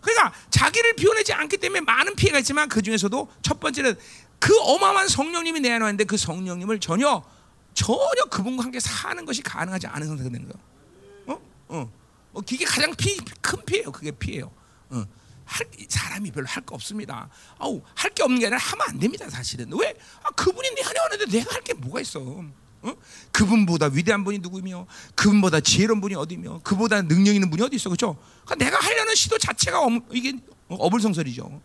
그러니까 자기를 비워내지 않기 때문에 많은 피해가 있지만 그 중에서도 첫 번째는 그 어마어마한 성령님이 내 안에 왔는데 그 성령님을 전혀 전혀 그분과 함께 사는 것이 가능하지 않은 상태가 되는 거예요. 어? 어. 어, 그게 가장 피, 큰 피해요. 그게 피해요. 어. 할, 사람이 별로 할 거 없습니다. 아우 할 게 없는 게 아니라 하면 안 됩니다. 사실은 왜? 아, 그분이 내 안에 왔는데 내가 할 게 뭐가 있어? 어? 그분보다 위대한 분이 누구며, 그분보다 지혜로운 분이 어디며, 그보다 능력 있는 분이 어디 있어, 그렇죠? 그러니까 내가 하려는 시도 자체가 어, 이게 어불성설이죠.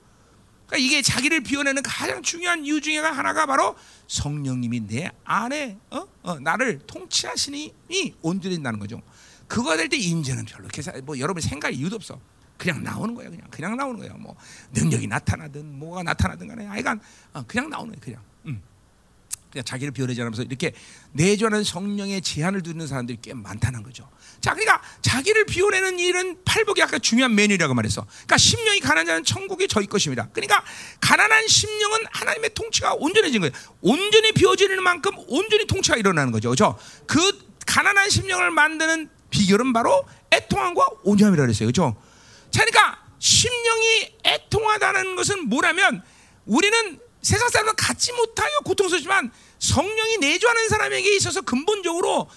그러니까 이게 자기를 비워내는 가장 중요한 이유 중에 하나가 바로 성령님이 내 안에 어? 어, 나를 통치하시니 온전히 된다는 거죠. 그거 될 때 임재는 별로 계산 뭐 여러분 생각 이유도 없어. 그냥 나오는 거예요. 그냥 그냥 나오는 거예요. 뭐 능력이 나타나든 뭐가 나타나든 간에 아이간 어, 그냥 나오는 거예요. 그냥. 음. 그냥 자기를 비워내지 않으면서 이렇게 내주하는 성령의 제한을 두는 사람들이 꽤 많다는 거죠. 자, 그러니까 자기를 비워내는 일은 팔복이 아까 중요한 메뉴라고 말했어. 그러니까 심령이 가난한 천국이 저희 것입니다. 그러니까 가난한 심령은 하나님의 통치가 온전해진 거예요. 온전히 비워지는 만큼 온전히 통치가 일어나는 거죠. 그렇죠? 그 가난한 심령을 만드는 비결은 바로 애통함과 온유함이라고 그랬어요. 그렇죠? 자, 그러니까 심령이 애통하다는 것은 뭐냐면 우리는 세상 사람은 갖지 못하여 고통스럽지만 성령이 내주하는 사람에게 있어서 근본적으로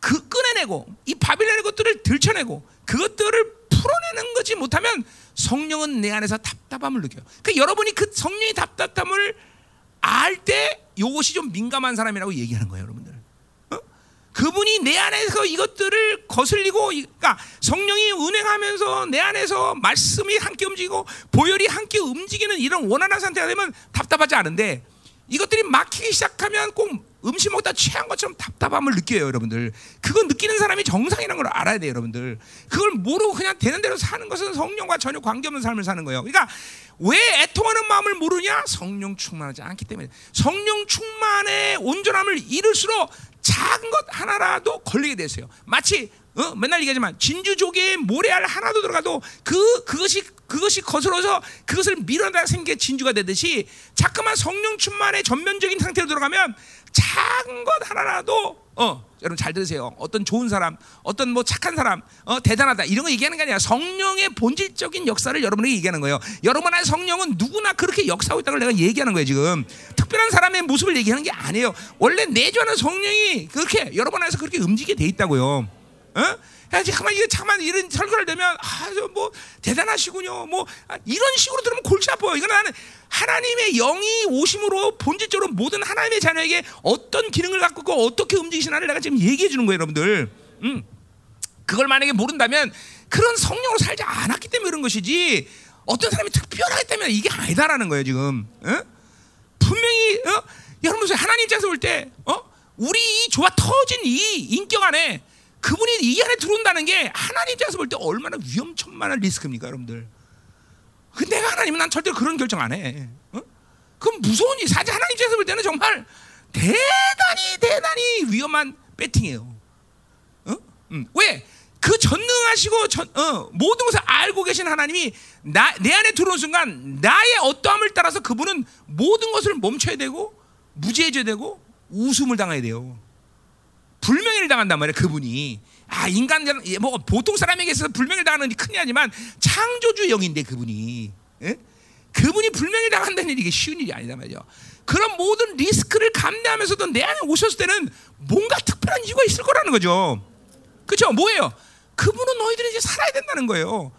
그 꺼내내고 이 바빌론의 것들을 들춰내고 그것들을 풀어내는 거지 못하면 성령은 내 안에서 답답함을 느껴요. 그러니까 여러분이 그 성령의 답답함을 알 때 이것이 좀 민감한 사람이라고 얘기하는 거예요, 여러분들. 어? 그분이 내 안에서 이것들을 거슬리고, 그러니까 성령이 운행하면서 내 안에서 말씀이 함께 움직이고 보혈이 함께 움직이는 이런 원활한 상태가 되면 답답하지 않은데 이것들이 막히기 시작하면 꼭 음식 먹다 취한 것처럼 답답함을 느껴요, 여러분들. 그거 느끼는 사람이 정상이라는 걸 알아야 돼요, 여러분들. 그걸 모르고 그냥 되는 대로 사는 것은 성령과 전혀 관계없는 삶을 사는 거예요. 그러니까 왜 애통하는 마음을 모르냐? 성령 충만하지 않기 때문에. 성령 충만의 온전함을 이룰수록 작은 것 하나라도 걸리게 됐어요. 마치 어? 맨날 얘기하지만 진주조개에 모래알 하나도 들어가도 그 그것이 그것이 거슬러서 그것을 밀어내다 생긴 진주가 되듯이 자꾸만 성령 충만의 전면적인 상태로 들어가면 작은 것 하나라도 어 여러분 잘 들으세요. 어떤 좋은 사람, 어떤 뭐 착한 사람, 어 대단하다 이런 거 얘기하는 게 아니라 성령의 본질적인 역사를 여러분에게 얘기하는 거예요. 여러분 안에 성령은 누구나 그렇게 역사하고 있다는 걸 내가 얘기하는 거예요 지금. 특별한 사람의 모습을 얘기하는 게 아니에요. 원래 내주하는 성령이 그렇게 여러분 안에서 그렇게 움직이게 돼 있다고요. 어? 야, 잠깐만 이거 잠깐만 이런 설교를 되면 아뭐 대단하시군요. 뭐 아, 이런 식으로 들으면 골치 아파요. 이건 나는 하나님의 영이 오심으로 본질적으로 모든 하나님의 자녀에게 어떤 기능을 갖고 있고 어떻게 움직이시나를 내가 지금 얘기해 주는 거예요, 여러분들. 음. 그걸 만약에 모른다면 그런 성령으로 살지 않았기 때문에 그런 것이지 어떤 사람이 특별하기 때문에 이게 아니다라는 거예요, 지금. 어? 분명히 어? 여러분 하나님 입장에서 볼 때 어? 우리 이 좋아 터진 이 인격 안에 그분이 이 안에 들어온다는 게 하나님 입장에서 볼 때 얼마나 위험천만한 리스크입니까, 여러분들? 그 내가 하나님은 난 절대로 그런 결정 안 해. 어? 그럼 무서운 일. 사실 하나님 입장에서 볼 때는 정말 대단히 대단히 위험한 배팅이에요. 어? 음. 왜? 그 전능하시고 전, 어, 모든 것을 알고 계신 하나님이 나, 내 안에 들어온 순간 나의 어떠함을 따라서 그분은 모든 것을 멈춰야 되고 무지해져야 되고 웃음을 당해야 돼요. 불명예를 당한단 말이에요. 그분이 아 인간 뭐 보통 사람에게 있어서 불명예를 당하는 일이 큰일 아니지만 창조주 영인데 그분이 예? 그분이 불명예를 당한다는 일이 쉬운 일이 아니다 말이죠. 그런 모든 리스크를 감내하면서도 내 안에 오셨을 때는 뭔가 특별한 이유가 있을 거라는 거죠. 그렇죠? 뭐예요? 그분은 너희들이 이제 살아야 된다는 거예요.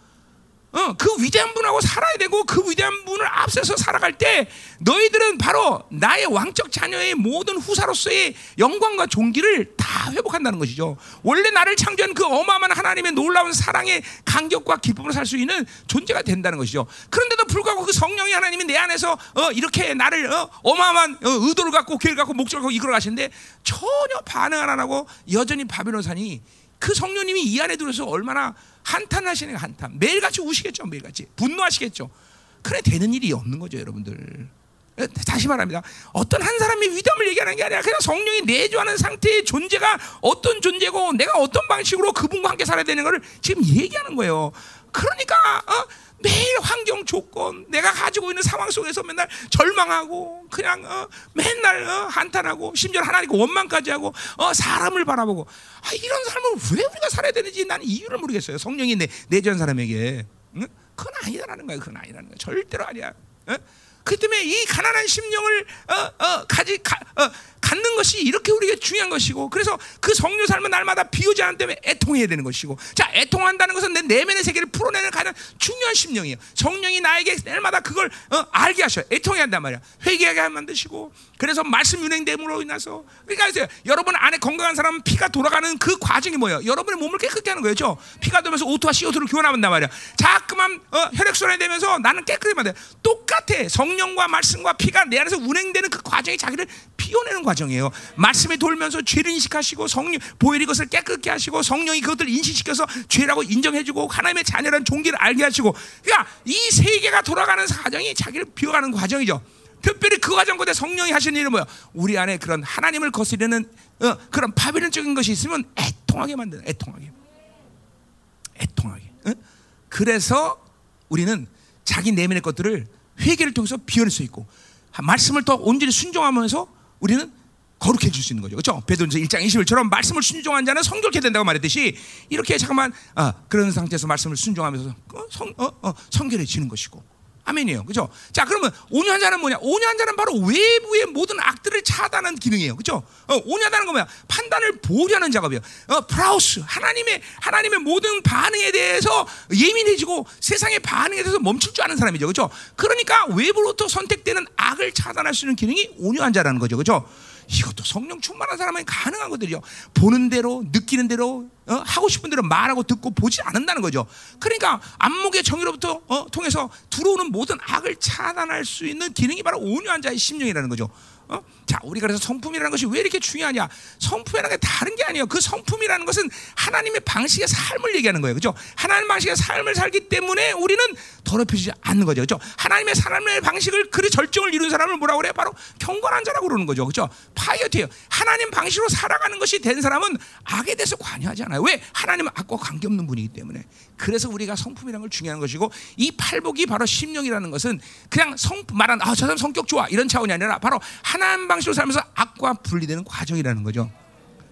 어, 그 위대한 분하고 살아야 되고 그 위대한 분을 앞서서 살아갈 때 너희들은 바로 나의 왕적 자녀의 모든 후사로서의 영광과 존귀를 다 회복한다는 것이죠. 원래 나를 창조한 그 어마어마한 하나님의 놀라운 사랑의 간격과 기쁨으로 살 수 있는 존재가 된다는 것이죠. 그런데도 불구하고 그 성령이 하나님이 내 안에서 어, 이렇게 나를 어, 마어마한 어, 의도를 갖고 계획을 갖고 목적을 갖고 이끌어 가시는데 전혀 반응 안 하고 여전히 바빌론 산이 그 성령님이 이 안에 들어서 얼마나 한탄하시는 한탄. 매일같이 우시겠죠, 매일같이. 분노하시겠죠. 그래, 되는 일이 없는 거죠, 여러분들. 다시 말합니다. 어떤 한 사람이 위담을 얘기하는 게 아니라 그냥 성령이 내주하는 상태의 존재가 어떤 존재고 내가 어떤 방식으로 그분과 함께 살아야 되는 것을 지금 얘기하는 거예요. 그러니까 어? 매일 환경 조건, 내가 가지고 있는 상황 속에서 맨날 절망하고 그냥 어, 맨날 어, 한탄하고 심지어 하나님께 원망까지 하고 어, 사람을 바라보고 아, 이런 삶을 왜 우리가 살아야 되는지 나는 이유를 모르겠어요. 성령이 내, 내주한 사람에게 응? 그건 아니다라는 거예요. 그건 아니라는 거예요. 절대로 아니야. 응? 그 때문에 이 가난한 심령을 어, 어, 가지 가, 어, 갖는 것이 이렇게 우리에게 중요한 것이고 그래서 그 성령 삶은 날마다 비오지 않기 때문에 애통해야 되는 것이고 자 애통한다는 것은 내 내면의 세계를 풀어내는 가장 중요한 심령이에요. 성령이 나에게 날마다 그걸 어, 알게 하셔 애통해야 한단 말이야. 회개하게 만드시고 그래서 말씀 운행됨으로 인해서 그러니까 이제 여러분 안에 건강한 사람은 피가 돌아가는 그 과정이 뭐예요? 여러분의 몸을 깨끗게 하는 거죠? 피가 돌면서 O2와 CO2를 교환한단 말이야. 자꾸만 어, 혈액순환이 되면서 나는 깨끗이 만돼. 똑같아. 성령 과 말씀과 피가 내 안에서 운행되는 그 과정이 자기를 피워내는 과정이에요. 말씀이 돌면서 죄를 인식하시고 성령 보혈 이것을 깨끗게 하시고 성령이 그것을 인식시켜서 죄라고 인정해주고 하나님의 자녀라는 종기를 알게 하시고 그러니까 이 세계가 돌아가는 과정이 자기를 비워가는 과정이죠. 특별히 그 과정 끝에 성령이 하시는 일은 뭐야? 우리 안에 그런 하나님을 거스르는 어, 그런 파비론적인 것이 있으면 애통하게 만드는 애통하게 애통하게. 어? 그래서 우리는 자기 내면의 것들을 회개를 통해서 비워낼 수 있고 말씀을 더 온전히 순종하면서 우리는 거룩해질 수 있는 거죠. 그렇죠? 베드로전서 1장 21처럼 말씀을 순종한 자는 성결케 된다고 말했듯이 이렇게 잠깐만 아, 그런 상태에서 말씀을 순종하면서 어, 성, 어, 어, 성결해지는 것이고 아멘이에요. 그죠? 자, 그러면 온유한자는 뭐냐? 온유한자는 바로 외부의 모든 악들을 차단하는 기능이에요. 그죠? 어, 온유하다는 건 뭐야? 판단을 보려는 작업이에요. 어, 프라우스. 하나님의, 하나님의 모든 반응에 대해서 예민해지고 세상의 반응에 대해서 멈출 줄 아는 사람이죠. 그죠? 그러니까 외부로부터 선택되는 악을 차단할 수 있는 기능이 온유한자라는 거죠. 그죠? 이것도 성령 충만한 사람은 가능한 것들이죠. 보는 대로, 느끼는 대로, 어? 하고 싶은 대로 말하고 듣고 보지 않는다는 거죠. 그러니까 안목의 정의로부터 어? 통해서 들어오는 모든 악을 차단할 수 있는 기능이 바로 온유한 자의 심령이라는 거죠. 어? 자, 우리가 그래서 성품이라는 것이 왜 이렇게 중요하냐? 성품이라는 게 다른 게 아니에요. 그 성품이라는 것은 하나님의 방식의 삶을 얘기하는 거예요. 그죠? 하나님 방식의 삶을 살기 때문에 우리는 더럽혀지지 않는 거죠. 그죠? 하나님의 삶의 방식을 그리 절정을 이룬 사람을 뭐라고 그래요? 바로 경건한 자라고 그러는 거죠. 그죠? 파이어트예요. 하나님 방식으로 살아가는 것이 된 사람은 악에 대해서 관여하지 않아요. 왜? 하나님은 악과 관계없는 분이기 때문에. 그래서 우리가 성품이라는 걸 중요한 것이고 이 팔복이 바로 심령이라는 것은 그냥 성 말한 아, 저 사람 성격 좋아 이런 차원이 아니라 바로 하나님 방식으로 살면서 악과 분리되는 과정이라는 거죠.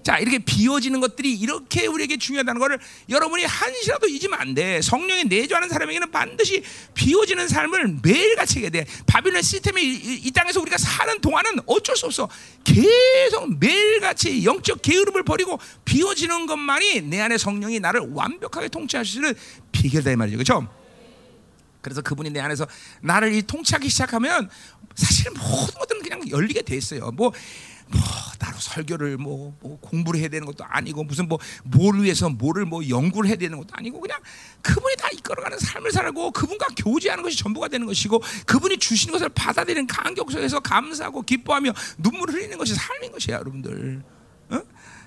자, 이렇게 비워지는 것들이 이렇게 우리에게 중요하다는 것을 여러분이 한시라도 잊으면 안 돼. 성령이 내주하는 사람에게는 반드시 비워지는 삶을 매일 같이 해야 돼. 바빌론 시스템이 이, 이, 땅에서 우리가 사는 동안은 어쩔 수 없어. 계속 매일같이 영적 게으름을 버리고 비워지는 것만이 내 안에 성령이 나를 완벽하게 통치하시는 비결다 이 말이죠. 그렇죠? 그래서 그분이 내 안에서 나를 이 통치하기 시작하면 사실 모든 것들은 그냥 열리게 돼 있어요. 뭐, 뭐 나로 설교를 뭐, 뭐, 공부를 해야 되는 것도 아니고 무슨 뭐 뭘 위해서 뭐를 뭐 연구를 해야 되는 것도 아니고 그냥 그분이 다 이끌어가는 삶을 살고 그분과 교제하는 것이 전부가 되는 것이고 그분이 주시는 것을 받아들이는 감격 속에서 감사하고 기뻐하며 눈물을 흘리는 것이 삶인 것이야 여러분들.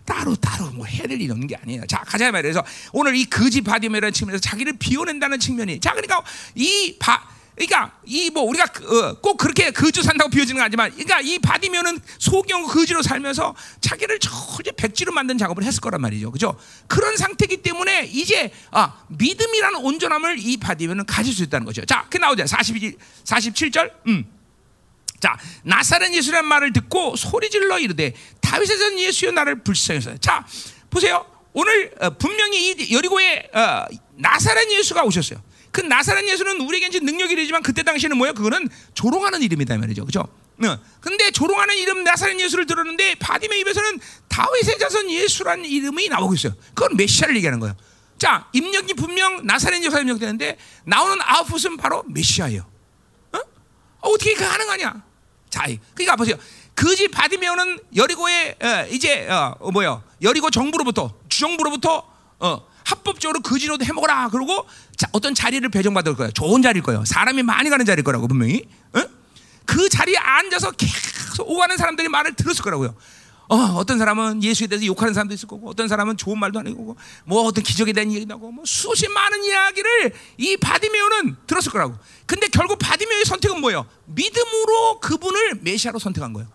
어? 따로 따로 뭐 될 일이 없는 게 아니에요. 자 가자 말이에요. 그래서 오늘 이 거지 바디메라는 측면에서 자기를 비워낸다는 측면이 자 그러니까 이 바 그러니까 이 뭐 우리가 어, 꼭 그렇게 거지로 산다고 비워지는 건 아니지만 그러니까 이 바디메오는 소경 거지로 살면서 자기를 절대 백지로 만든 작업을 했을 거란 말이죠. 그죠? 그런 상태이기 때문에 이제 아, 믿음이라는 온전함을 이 바디면은 가질 수 있다는 거죠. 자, 그 나오죠. 42 47절. 음. 자, 나사렛 예수란 말을 듣고 소리질러 이르되 다윗의 전 예수여 나를 불쌍해서. 자, 보세요. 오늘 어, 분명히 이 여리고에 어, 나사렛 예수가 오셨어요. 그 나사렛 예수는 우리에게 이제 능력이 되지만 그때 당시에는 뭐예요? 그거는 조롱하는 이름이다 말이죠. 그죠? 어. 근데 조롱하는 이름 나사렛 예수를 들었는데 바디메 입에서는 다윗의 자손 예수라는 이름이 나오고 있어요. 그건 메시아를 얘기하는 거예요. 자, 입력이 분명 나사렛 예수가 입력되는데 나오는 아웃풋은 바로 메시아예요. 어? 어떻게 가능하냐? 자, 그러니까 보세요. 그집 바디메오는 여리고의 어, 이제 어, 뭐요? 여리고 정부로부터 주정부로부터 어, 합법적으로 거지로도 해먹어라. 그러고 자, 어떤 자리를 배정받을 거예요. 좋은 자리일 거예요. 사람이 많이 가는 자리일 거라고 분명히. 어? 그 자리에 앉아서 계속 오가는 사람들이 말을 들었을 거라고요. 어, 어떤 사람은 예수에 대해서 욕하는 사람도 있을 거고, 어떤 사람은 좋은 말도 하는 거고, 뭐 어떤 기적에 대한 얘기도 하고, 뭐 수십 많은 이야기를 이 바디메오는 들었을 거라고. 근데 결국 바디메오의 선택은 뭐예요? 믿음으로 그분을 메시아로 선택한 거예요.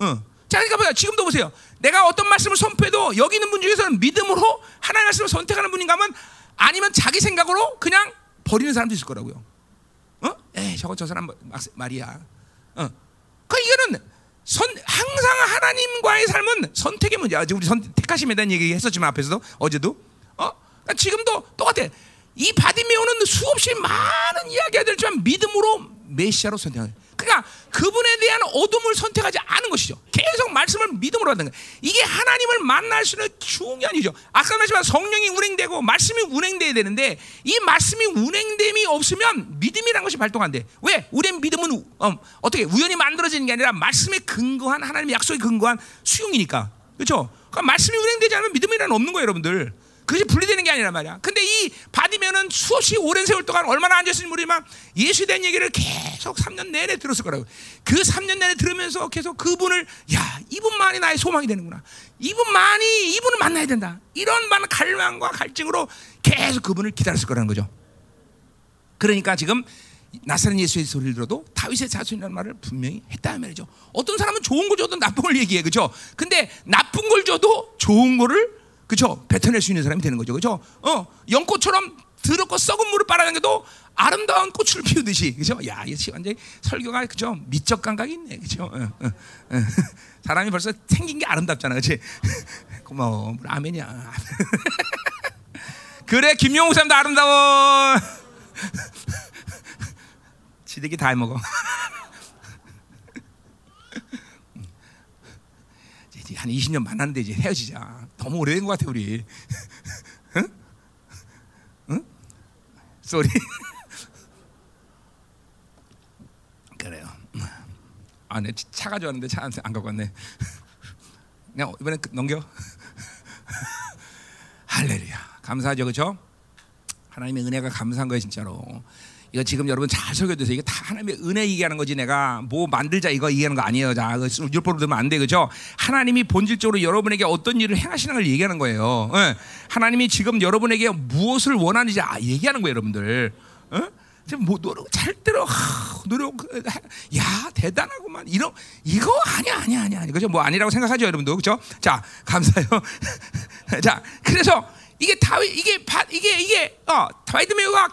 어. 자, 그러니까 보세요. 지금도 보세요. 내가 어떤 말씀을 선포해도 여기 있는 분 중에서는 믿음으로 하나님의 말씀을 선택하는 분인가 하면 아니면 자기 생각으로 그냥 버리는 사람도 있을 거라고요. 어? 에 저거 저 사람 말이야. 어. 그 이거는 선, 항상 하나님과의 삶은 선택의 문제야. 우리 선 택하심에 대한 얘기 했었지만 앞에서도 어제도. 어? 그러니까 지금도 똑같아. 이 바디메오는 수없이 많은 이야기가 들지만 믿음으로 메시아로 거예요. 그러니까 그분에 대한 어둠을 선택하지 않은 것이죠. 계속 말씀을 믿음으로 받는 거예요. 이게 하나님을 만날 수 있는 중요한 이죠. 아까 말했지만 성령이 운행되고 말씀이 운행돼야 되는데 이 말씀이 운행됨이 없으면 믿음이라는 것이 발동 안 돼. 왜? 우리의 믿음은 어, 어떻게 우연히 만들어지는 게 아니라 말씀에 근거한 하나님의 약속에 근거한 수용이니까. 그렇죠? 그러니까 말씀이 운행되지 않으면 믿음이란 없는 거예요, 여러분들. 그것이 분리되는 게 아니란 말이야. 근데 이 받으면은 수없이 오랜 세월 동안 얼마나 앉았는지 모르지만 예수에 대한 얘기를 계속 3년 내내 들었을 거라고. 그 3년 내내 들으면서 계속 그분을 야 이분만이 나의 소망이 되는구나. 이분만이 이분을 만나야 된다. 이런 많은 갈망과 갈증으로 계속 그분을 기다렸을 거라는 거죠. 그러니까 지금 나사렛 예수의 소리를 들어도 다윗의 자손이라는 말을 분명히 했다 말이죠. 어떤 사람은 좋은 걸 줘도 나쁜 걸 얘기해, 그죠? 근데 나쁜 걸 줘도 좋은 거를 그죠? 뱉어낼 수 있는 사람이 되는 거죠, 그죠? 어, 연꽃처럼 더럽고 썩은 물을 빨아당겨도 아름다운 꽃을 피우듯이, 그죠? 야, 이 완전히 설교가 그죠? 미적 감각이 있네, 그죠? 어, 어, 어. 사람이 벌써 생긴 게 아름답잖아, 그렇지? 고마워, 아멘이야. 그래, 김용우 사람도 아름다워. 지들이 다 해먹어. 이제 한 20년 만났는데 이제 헤어지자. 너무 오래된 것 같아 우리. 응? 응? 쏘리. 그래요. 아, 내 차 가져왔는데 차 안 갖고 왔네. 그냥 이번엔 넘겨. 할렐루야. 감사하죠, 그렇죠? 하나님의 은혜가 감사한 거예요, 진짜로. 이거 지금 여러분 잘 설교돼서 이게 다 하나님의 은혜 얘기하는 거지 내가 뭐 만들자 이거 얘기하는 거 아니에요. 자, 율법으로 들으면 안 돼. 그죠? 하나님이 본질적으로 여러분에게 어떤 일을 행하시는 걸 얘기하는 거예요. 예. 하나님이 지금 여러분에게 무엇을 원하는지 아, 얘기하는 거예요, 여러분들. 어? 지금 뭐 노력 잘대로 노력 야 대단하구만 이런 이거 아니야 아니야 아니야 그죠 뭐 아니라고 생각하죠 여러분도 그죠 자 감사해요 자 그래서 이게 다윗 이게 바, 이게 이게 어 다윗 메우가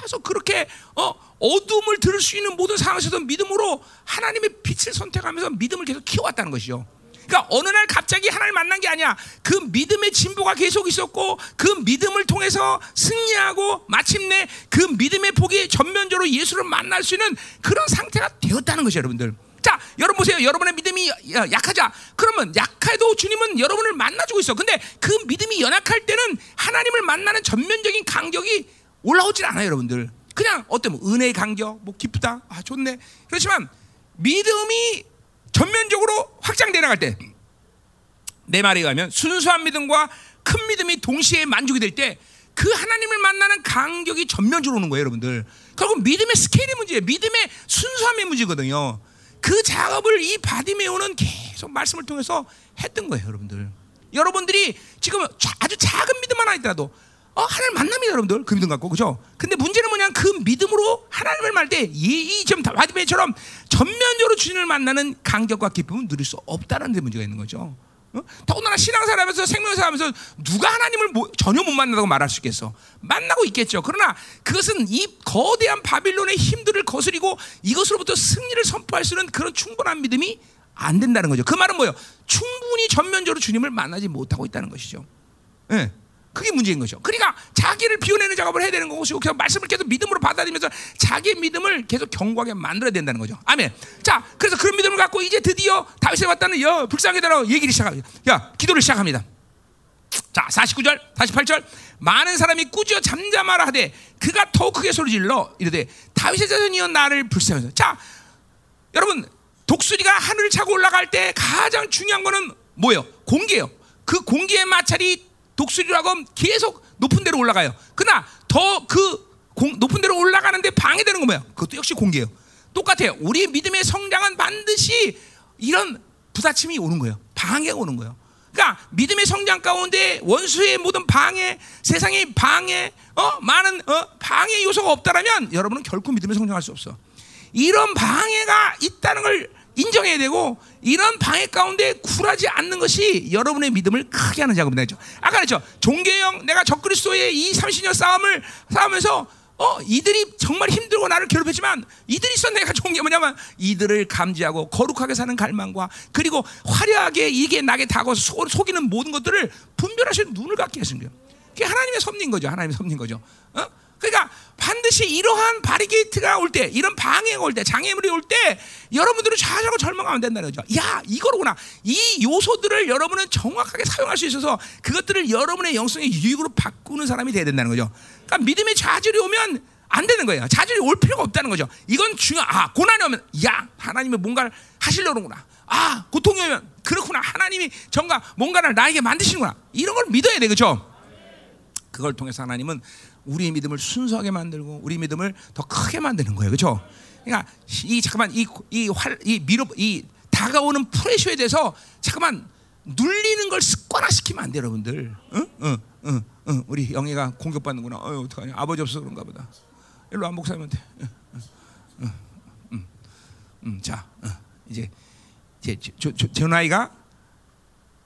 계속 그렇게 어 어둠을 들을 수 있는 모든 상황에서도 믿음으로 하나님의 빛을 선택하면서 믿음을 계속 키워왔다는 것이죠. 그러니까 어느 날 갑자기 하나님 만난 게 아니야. 그 믿음의 진보가 계속 있었고 그 믿음을 통해서 승리하고 마침내 그 믿음의 폭이 전면적으로 예수를 만날 수 있는 그런 상태가 되었다는 것이죠, 여러분들. 자, 여러분 보세요. 여러분의 믿음이 약하자. 그러면 약해도 주님은 여러분을 만나주고 있어. 근데 그 믿음이 연약할 때는 하나님을 만나는 전면적인 간격이 올라오질 않아요, 여러분들. 그냥 어때 뭐 은혜의 간격, 뭐 기쁘다, 아 좋네. 그렇지만 믿음이 전면적으로 확장돼 나갈 때, 내 말에 의하면 순수한 믿음과 큰 믿음이 동시에 만족이 될 때, 그 하나님을 만나는 간격이 전면적으로 오는 거예요, 여러분들. 결국 믿음의 스케일의 문제예요. 믿음의 순수함의 문제거든요. 그 작업을 이 바디메오는 계속 말씀을 통해서 했던 거예요, 여러분들. 여러분들이 지금 아주 작은 믿음 하나 있더라도 어, 하나님 만납니다, 여러분들. 그 믿음 갖고, 그죠? 근데 문제는 뭐냐, 그 믿음으로 하나님을 만날 때, 이, 이 지금 바디메처럼 전면적으로 주님을 만나는 간격과 기쁨은 누릴 수 없다는 데 문제가 있는 거죠. 어? 더군다나 신앙생활하면서 생명생활하면서 누가 하나님을 뭐, 전혀 못 만나다고 말할 수 있겠어? 만나고 있겠죠. 그러나 그것은 이 거대한 바빌론의 힘들을 거스리고 이것으로부터 승리를 선포할 수 있는 그런 충분한 믿음이 안 된다는 거죠. 그 말은 뭐예요? 충분히 전면적으로 주님을 만나지 못하고 있다는 것이죠. 예. 네. 그게 문제인 거죠. 그러니까 자기를 비워내는 작업을 해야 되는 것이고 그냥 말씀을 계속 믿음으로 받아들이면서 자기의 믿음을 계속 견고하게 만들어야 된다는 거죠. 아멘. 자, 그래서 그런 믿음을 갖고 이제 드디어 다윗에 왔다는 여 불쌍하게다로 얘기를 시작합니다. 야, 기도를 시작합니다. 자, 49절, 48절. 많은 사람이 꾸짖어 잠잠하라 하되 그가 더 크게 소리질러 이르되 다윗의 자손이여 나를 불쌍해서. 자, 여러분 독수리가 하늘을 차고 올라갈 때 가장 중요한 거는 뭐예요? 공기예요. 그 공기의 마찰이 독수리라고 하면 계속 높은 데로 올라가요. 그러나 더 그 높은 데로 올라가는데 방해되는 건 뭐야? 그것도 역시 공기예요. 똑같아요. 우리 믿음의 성장은 반드시 이런 부딪힘이 오는 거예요. 방해가 오는 거예요. 그러니까 믿음의 성장 가운데 원수의 모든 방해, 세상의 방해, 어 많은 어 방해 요소가 없다라면 여러분은 결코 믿음의 성장할 수 없어. 이런 방해가 있다는 걸 인정해야 되고 이런 방해 가운데 굴하지 않는 것이 여러분의 믿음을 크게 하는 작업이죠. 아까 그랬죠. 종교형 내가 적그리스도의 이 30년 싸움을 싸우면서 어 이들이 정말 힘들고 나를 괴롭혔지만 이들이 있어 내가 좋은 게 뭐냐면 이들을 감지하고 거룩하게 사는 갈망과 그리고 화려하게 이게 나게 다가서 속이는 모든 것들을 분별하시는 눈을 갖게 하신 거예요. 그게 하나님의 섭리인 거죠. 하나님의 섭리인 거죠. 어? 그러니까 반드시 이러한 바리게이트가 올 때, 이런 방해가 올 때, 장애물이 올 때, 여러분들은 좌절하고 절망하면 된다는 거죠. 야, 이거로구나. 이 요소들을 여러분은 정확하게 사용할 수 있어서 그것들을 여러분의 영성의 유익으로 바꾸는 사람이 돼야 된다는 거죠. 그러니까 믿음의 좌절이 오면 안 되는 거예요. 좌절이 올 필요가 없다는 거죠. 이건 중요. 아, 고난이 오면 야, 하나님이 뭔가를 하시려는구나. 아, 고통이 오면 그렇구나. 하나님이 정가 뭔가를 나에게 만드시는구나. 이런 걸 믿어야 돼, 그렇죠? 그걸 통해서 하나님은 우리의 믿음을 순수하게 만들고 우리 믿음을 더 크게 만드는 거예요, 그렇죠? 그러니까 이 잠깐만 이이활이 미로 이 다가오는 프레셔에 대해서 잠깐만 눌리는 걸 습관화시키면 안 돼, 여러분들. 응, 응, 응, 응. 우리 영애가 공격받는구나. 어, 어떡하냐? 아버지 없어서 그런가 보다. 일로 와 목사님한테. 응, 응, 응, 응. 자, 응. 이제 이제 조나이가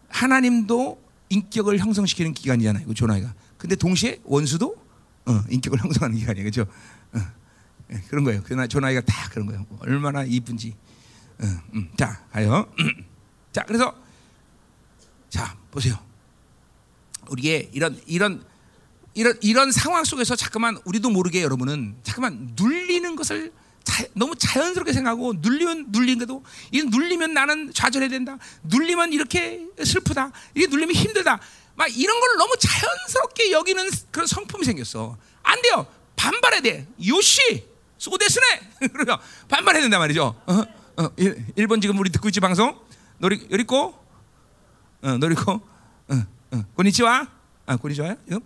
하나님도 인격을 형성시키는 기간이잖아요. 그 조나이가. 근데 동시에 원수도 어, 인격을 형성하는 기간이에요. 그죠? 어, 네, 그런 거예요. 그나 조나이가 다 그런 거예요. 얼마나 이쁜지. 어, 음, 자, 가요. 자, 그래서 자, 보세요. 우리의 이런 이런 이런 이런 상황 속에서 잠깐만 우리도 모르게 여러분은 잠깐만 눌리는 것을 자, 너무 자연스럽게 생각하고 눌리면 눌린데도 이 눌리면 나는 좌절해야 된다. 눌리면 이렇게 슬프다. 이게 눌리면 힘들다. 막 이런 걸 너무 자연스럽게 여기는 그런 성품이 생겼어. 안 돼요. 반발해야 돼. 요시 소데스네. 그러면 반발해야 된단 말이죠. 어? 어, 일, 본 지금 우리 듣고 있지 방송? 노리 요리코? 어, 노리코? 어, 어. 고니치와? 아, 고니치와요? 지금?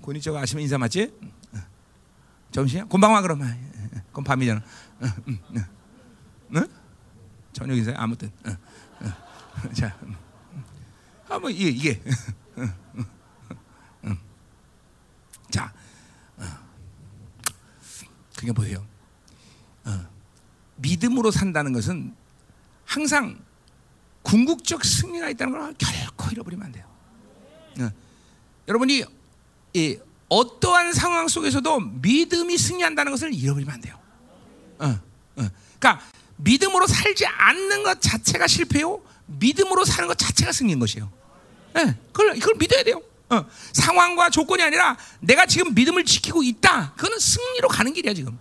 고니치와 아시면 인사 맞지? 어. 점심이야? 곤방와 그러면. 그럼 밤이잖아. 응, 응, 응. 저녁이세요? 아무튼. 응, 응. 자, 아, 뭐, 이게, 이게. 자, 그게 뭐예요? 어. 믿음으로 산다는 것은 항상 궁극적 승리가 있다는 걸 결코 잃어버리면 안 돼요. 어. 여러분이 이 어떠한 상황 속에서도 믿음이 승리한다는 것을 잃어버리면 안 돼요. 어, 어. 그러니까 믿음으로 살지 않는 것 자체가 실패요. 믿음으로 사는 것 자체가 승리인 것이에요. 네, 그걸 그걸 믿어야 돼요. 어. 상황과 조건이 아니라 내가 지금 믿음을 지키고 있다. 그거는 승리로 가는 길이야 지금.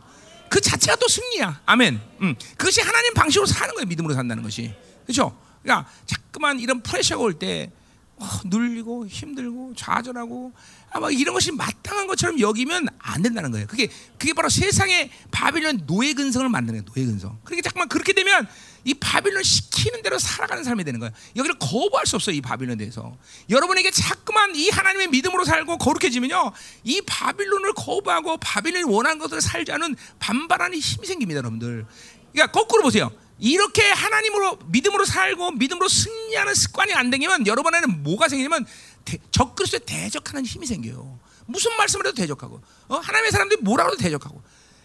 그 자체가 또 승리야. 아멘. 음. 그것이 하나님 방식으로 사는 거예요. 믿음으로 산다는 것이. 그렇죠? 그러니까 자꾸만 이런 프레셔가 올때 어, 눌리고 힘들고 좌절하고 아마 이런 것이 마땅한 것처럼 여기면 안 된다는 거예요. 그게 그게 바로 세상의 바빌론 노예 근성을 만드는 거예요. 노예 근성. 그러니까 잠깐만 그렇게 되면 이 바빌론 시키는 대로 살아가는 삶이 되는 거예요. 여기를 거부할 수 없어요. 이 바빌론에 대해서. 여러분에게 자꾸만 이 하나님의 믿음으로 살고 거룩해지면요. 이 바빌론을 거부하고 바빌론이 원하는 것들을 살자는 반발하는 힘이 생깁니다, 여러분들. 그러니까 거꾸로 보세요. 이렇게 하나님으로 믿음으로 살고 믿음으로 승리하는 습관이 안 되면 여러분에는 뭐가 생기냐면 적그리스도에 대적하는 힘이 생겨요. 무슨 말씀을 해도 대적하고 어? 하나님의 사람들이 뭐라고 해도 대적하고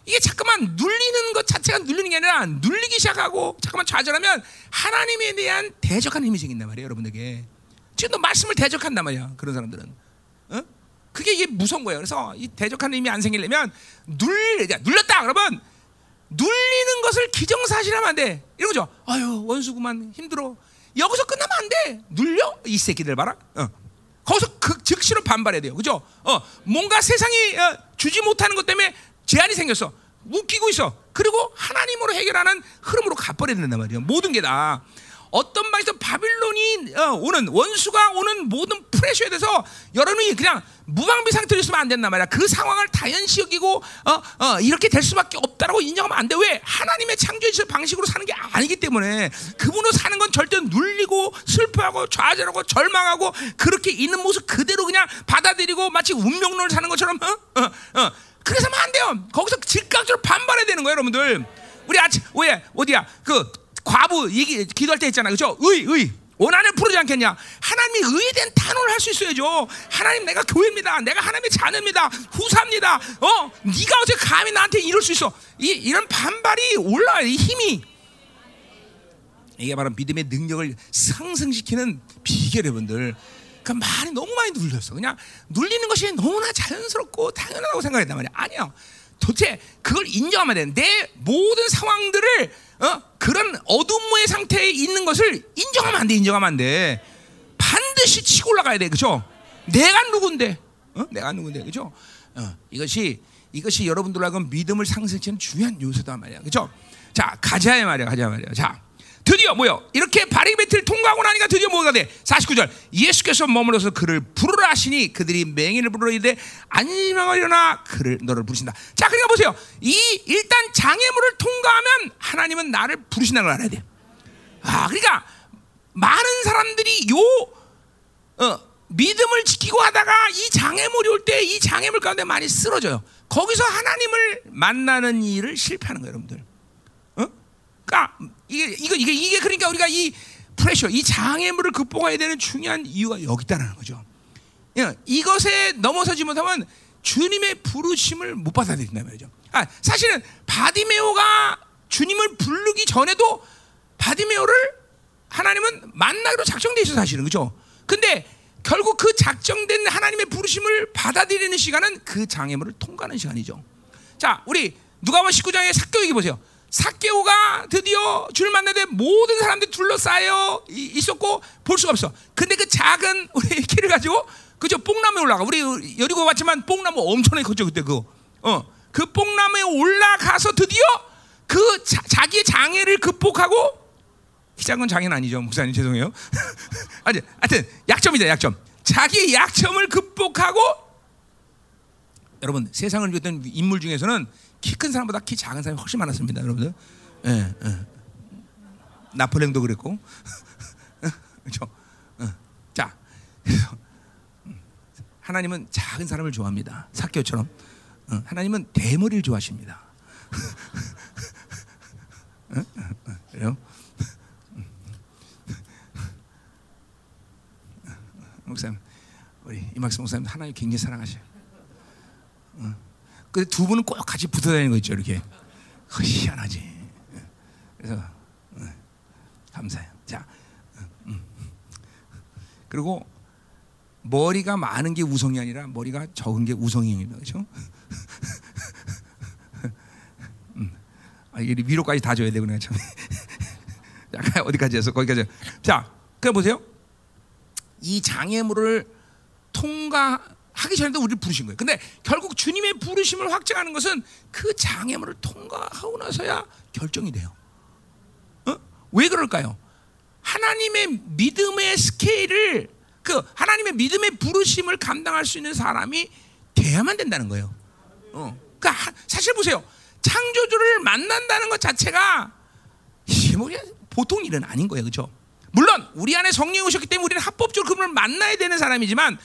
이게 잠깐만 눌리는 것 자체가 눌리는 게 아니라 눌리기 시작하고 잠깐만 좌절하면 하나님에 대한 대적하는 힘이 생긴단 말이에요 여러분에게 지금도 말씀을 대적한단 말이야 그런 사람들은 어? 그게 이게 무서운 거예요 그래서 이 대적하는 힘이 안 생기려면 눌 눌렸다 그러면 눌리는 것을 기정사실하면 안 돼. 이런 거죠. 아유 원수구만 힘들어. 여기서 끝나면 안 돼. 눌려 이 새끼들 봐라. 어. 거기서 그 즉시로 반발해야 돼요. 그죠? 어, 뭔가 세상이 어, 주지 못하는 것 때문에 제한이 생겼어. 웃기고 있어. 그리고 하나님으로 해결하는 흐름으로 가버려야 된단 말이에요. 모든 게 다. 어떤 방에서 바빌론이 어, 오는 원수가 오는 모든 프레셔에 대해서 여러분이 그냥 무방비 상태로 있으면 안 된단 말이야. 그 상황을 당연시 여기고 어, 어, 이렇게 될 수밖에 없다라고 인정하면 안 돼. 왜? 하나님의 창조의 방식으로 사는 게 아니기 때문에 그분으로 사는 건 절대 눌리고 슬퍼하고 좌절하고 절망하고 그렇게 있는 모습 그대로 그냥 받아들이고 마치 운명론을 사는 것처럼 어? 어, 어. 그래서 하면 안 돼요. 거기서 즉각적으로 반발해야 되는 거예요, 여러분들. 우리 아침 왜 어디야 그 과부 얘기 기도할 때 했잖아, 그죠? 의, 의. 원한을 부르지 않겠냐? 하나님이 의된 단언을 할 수 있어야죠. 하나님 내가 교회입니다. 내가 하나님의 자녀입니다. 후사입니다. 어, 네가 어제 감히 나한테 이럴 수 있어? 이 이런 반발이 올라와 이 힘이 이게 바로 믿음의 능력을 상승시키는 비결 여러분들. 그 많이 너무 많이 눌렸어. 그냥 눌리는 것이 너무나 자연스럽고 당연하다고 생각했단 말이야. 아니야. 도대체 그걸 인정하면 돼. 내 모든 상황들을 어? 그런 어둠의 상태에 있는 것을 인정하면 안 돼. 인정하면 안 돼. 반드시 치고 올라가야 돼. 그죠? 내가 누군데? 어? 내가 누군데? 그죠? 어, 이것이 이것이 여러분들로 하여금 믿음을 상승시키는 중요한 요소다 말이야. 그렇죠? 자, 가자 말이야. 가자 말이야. 자. 드디어 뭐요? 이렇게 바리베트를 통과하고 나니까 드디어 뭐가 돼? 49절. 예수께서 머물러서 그를 부르라 하시니 그들이 맹인을 부르러 이르되 안심하고 일어나 그를 너를 부르신다. 자, 그러니까 보세요. 이 일단 장애물을 통과하면 하나님은 나를 부르신다는 걸 알아야 돼. 아, 그러니까 많은 사람들이 요 어, 믿음을 지키고 하다가 이 장애물이 올 때 이 장애물 가운데 많이 쓰러져요. 거기서 하나님을 만나는 일을 실패하는 거예요, 여러분들. 어? 그러니까 이게 이거 이게 이게 그러니까 우리가 이 프레셔, 이 장애물을 극복해야 되는 중요한 이유가 여기 있다는 거죠. 예, 이것에 넘어서지 못하면 주님의 부르심을 못 받아들인단 말이죠. 아, 사실은 바디메오가 주님을 부르기 전에도 바디메오를 하나님은 만나기로 작정돼 있어 사실은 그죠? 근데 결국 그 작정된 하나님의 부르심을 받아들이는 시간은 그 장애물을 통과하는 시간이죠. 자, 우리 누가복음 19장의 삭개오 얘기 보세요. 삭개오가 드디어 주를 만나되 모든 사람들이 둘러싸여 있었고 볼 수가 없어. 근데 그 작은 우리 키를 가지고 그저 뽕나무에 올라가. 우리 여리고 왔지만 뽕나무 엄청나게 컸죠 그때 그. 어. 그 뽕나무에 올라가서 드디어 그 자, 자기의 장애를 극복하고 시작은 장애는 아니죠 목사님 죄송해요. 아니, 하여튼 약점이다 약점. 자기의 약점을 극복하고 여러분 세상을 비롯한 인물 중에서는 키 큰 사람보다 키 작은 사람이 훨씬 많았습니다, 여러분들. 예, 예. 나폴레옹도 그랬고, 그렇죠. 어. 자, 그래서 하나님은 작은 사람을 좋아합니다. 사교처럼. 어. 하나님은 대머리를 좋아하십니다. 어? 그래요? 목사님, 우리 이막스 목사님 하나님 굉장히 사랑하셔요. 근데 두 분은 꼭 같이 붙어 다니는 거 있죠, 이렇게. 그 희한하지. 그래서 어, 감사해요. 자, 음. 그리고 머리가 많은 게 우성이 아니라 머리가 적은 게 우성입니다, 그렇죠? 음. 아, 이게 위로까지 다 줘야 되구나 참. 약간 어디까지 해서 거기까지. 자, 그래 보세요. 이 장애물을 통과 하기 전에도 우리를 부르신 거예요. 근데 결국 주님의 부르심을 확증하는 것은 그 장애물을 통과하고 나서야 결정이 돼요. 어? 왜 그럴까요? 하나님의 믿음의 스케일을 그 하나님의 믿음의 부르심을 감당할 수 있는 사람이 돼야만 된다는 거예요. 어. 그러니까 사실 보세요. 창조주를 만난다는 것 자체가 뭐 보통 일은 아닌 거예요. 그렇죠? 물론 우리 안에 성령이 오셨기 때문에 우리는 합법적으로 그분을 만나야 되는 사람이지만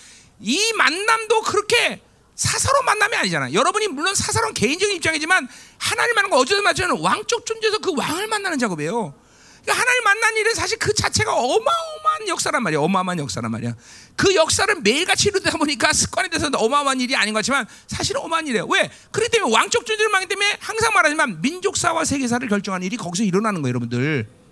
이 만남도 그렇게 사사로운 만남이 아니잖아. 여러분이 물론 사사로운 개인적인 입장이지만 하나님 만난 거 어제도 말처럼 왕적 존재에서 그 왕을 만나는 작업이에요. 그러니까 하나님 만난 일은 사실 그 자체가 어마어마한 역사란 말이야. 어마어마한 역사란 말이야. 그 역사를 매일같이 이루다 보니까 습관이 돼서 어마어마한 일이 아닌 것 같지만 사실은 어마어마한 일이에요. 왜? 그렇기 때문에 왕적 존재를 만기 때문에 항상 말하지만 민족사와 세계사를 결정하는 일이 거기서 일어나는 거예요, 여러분들.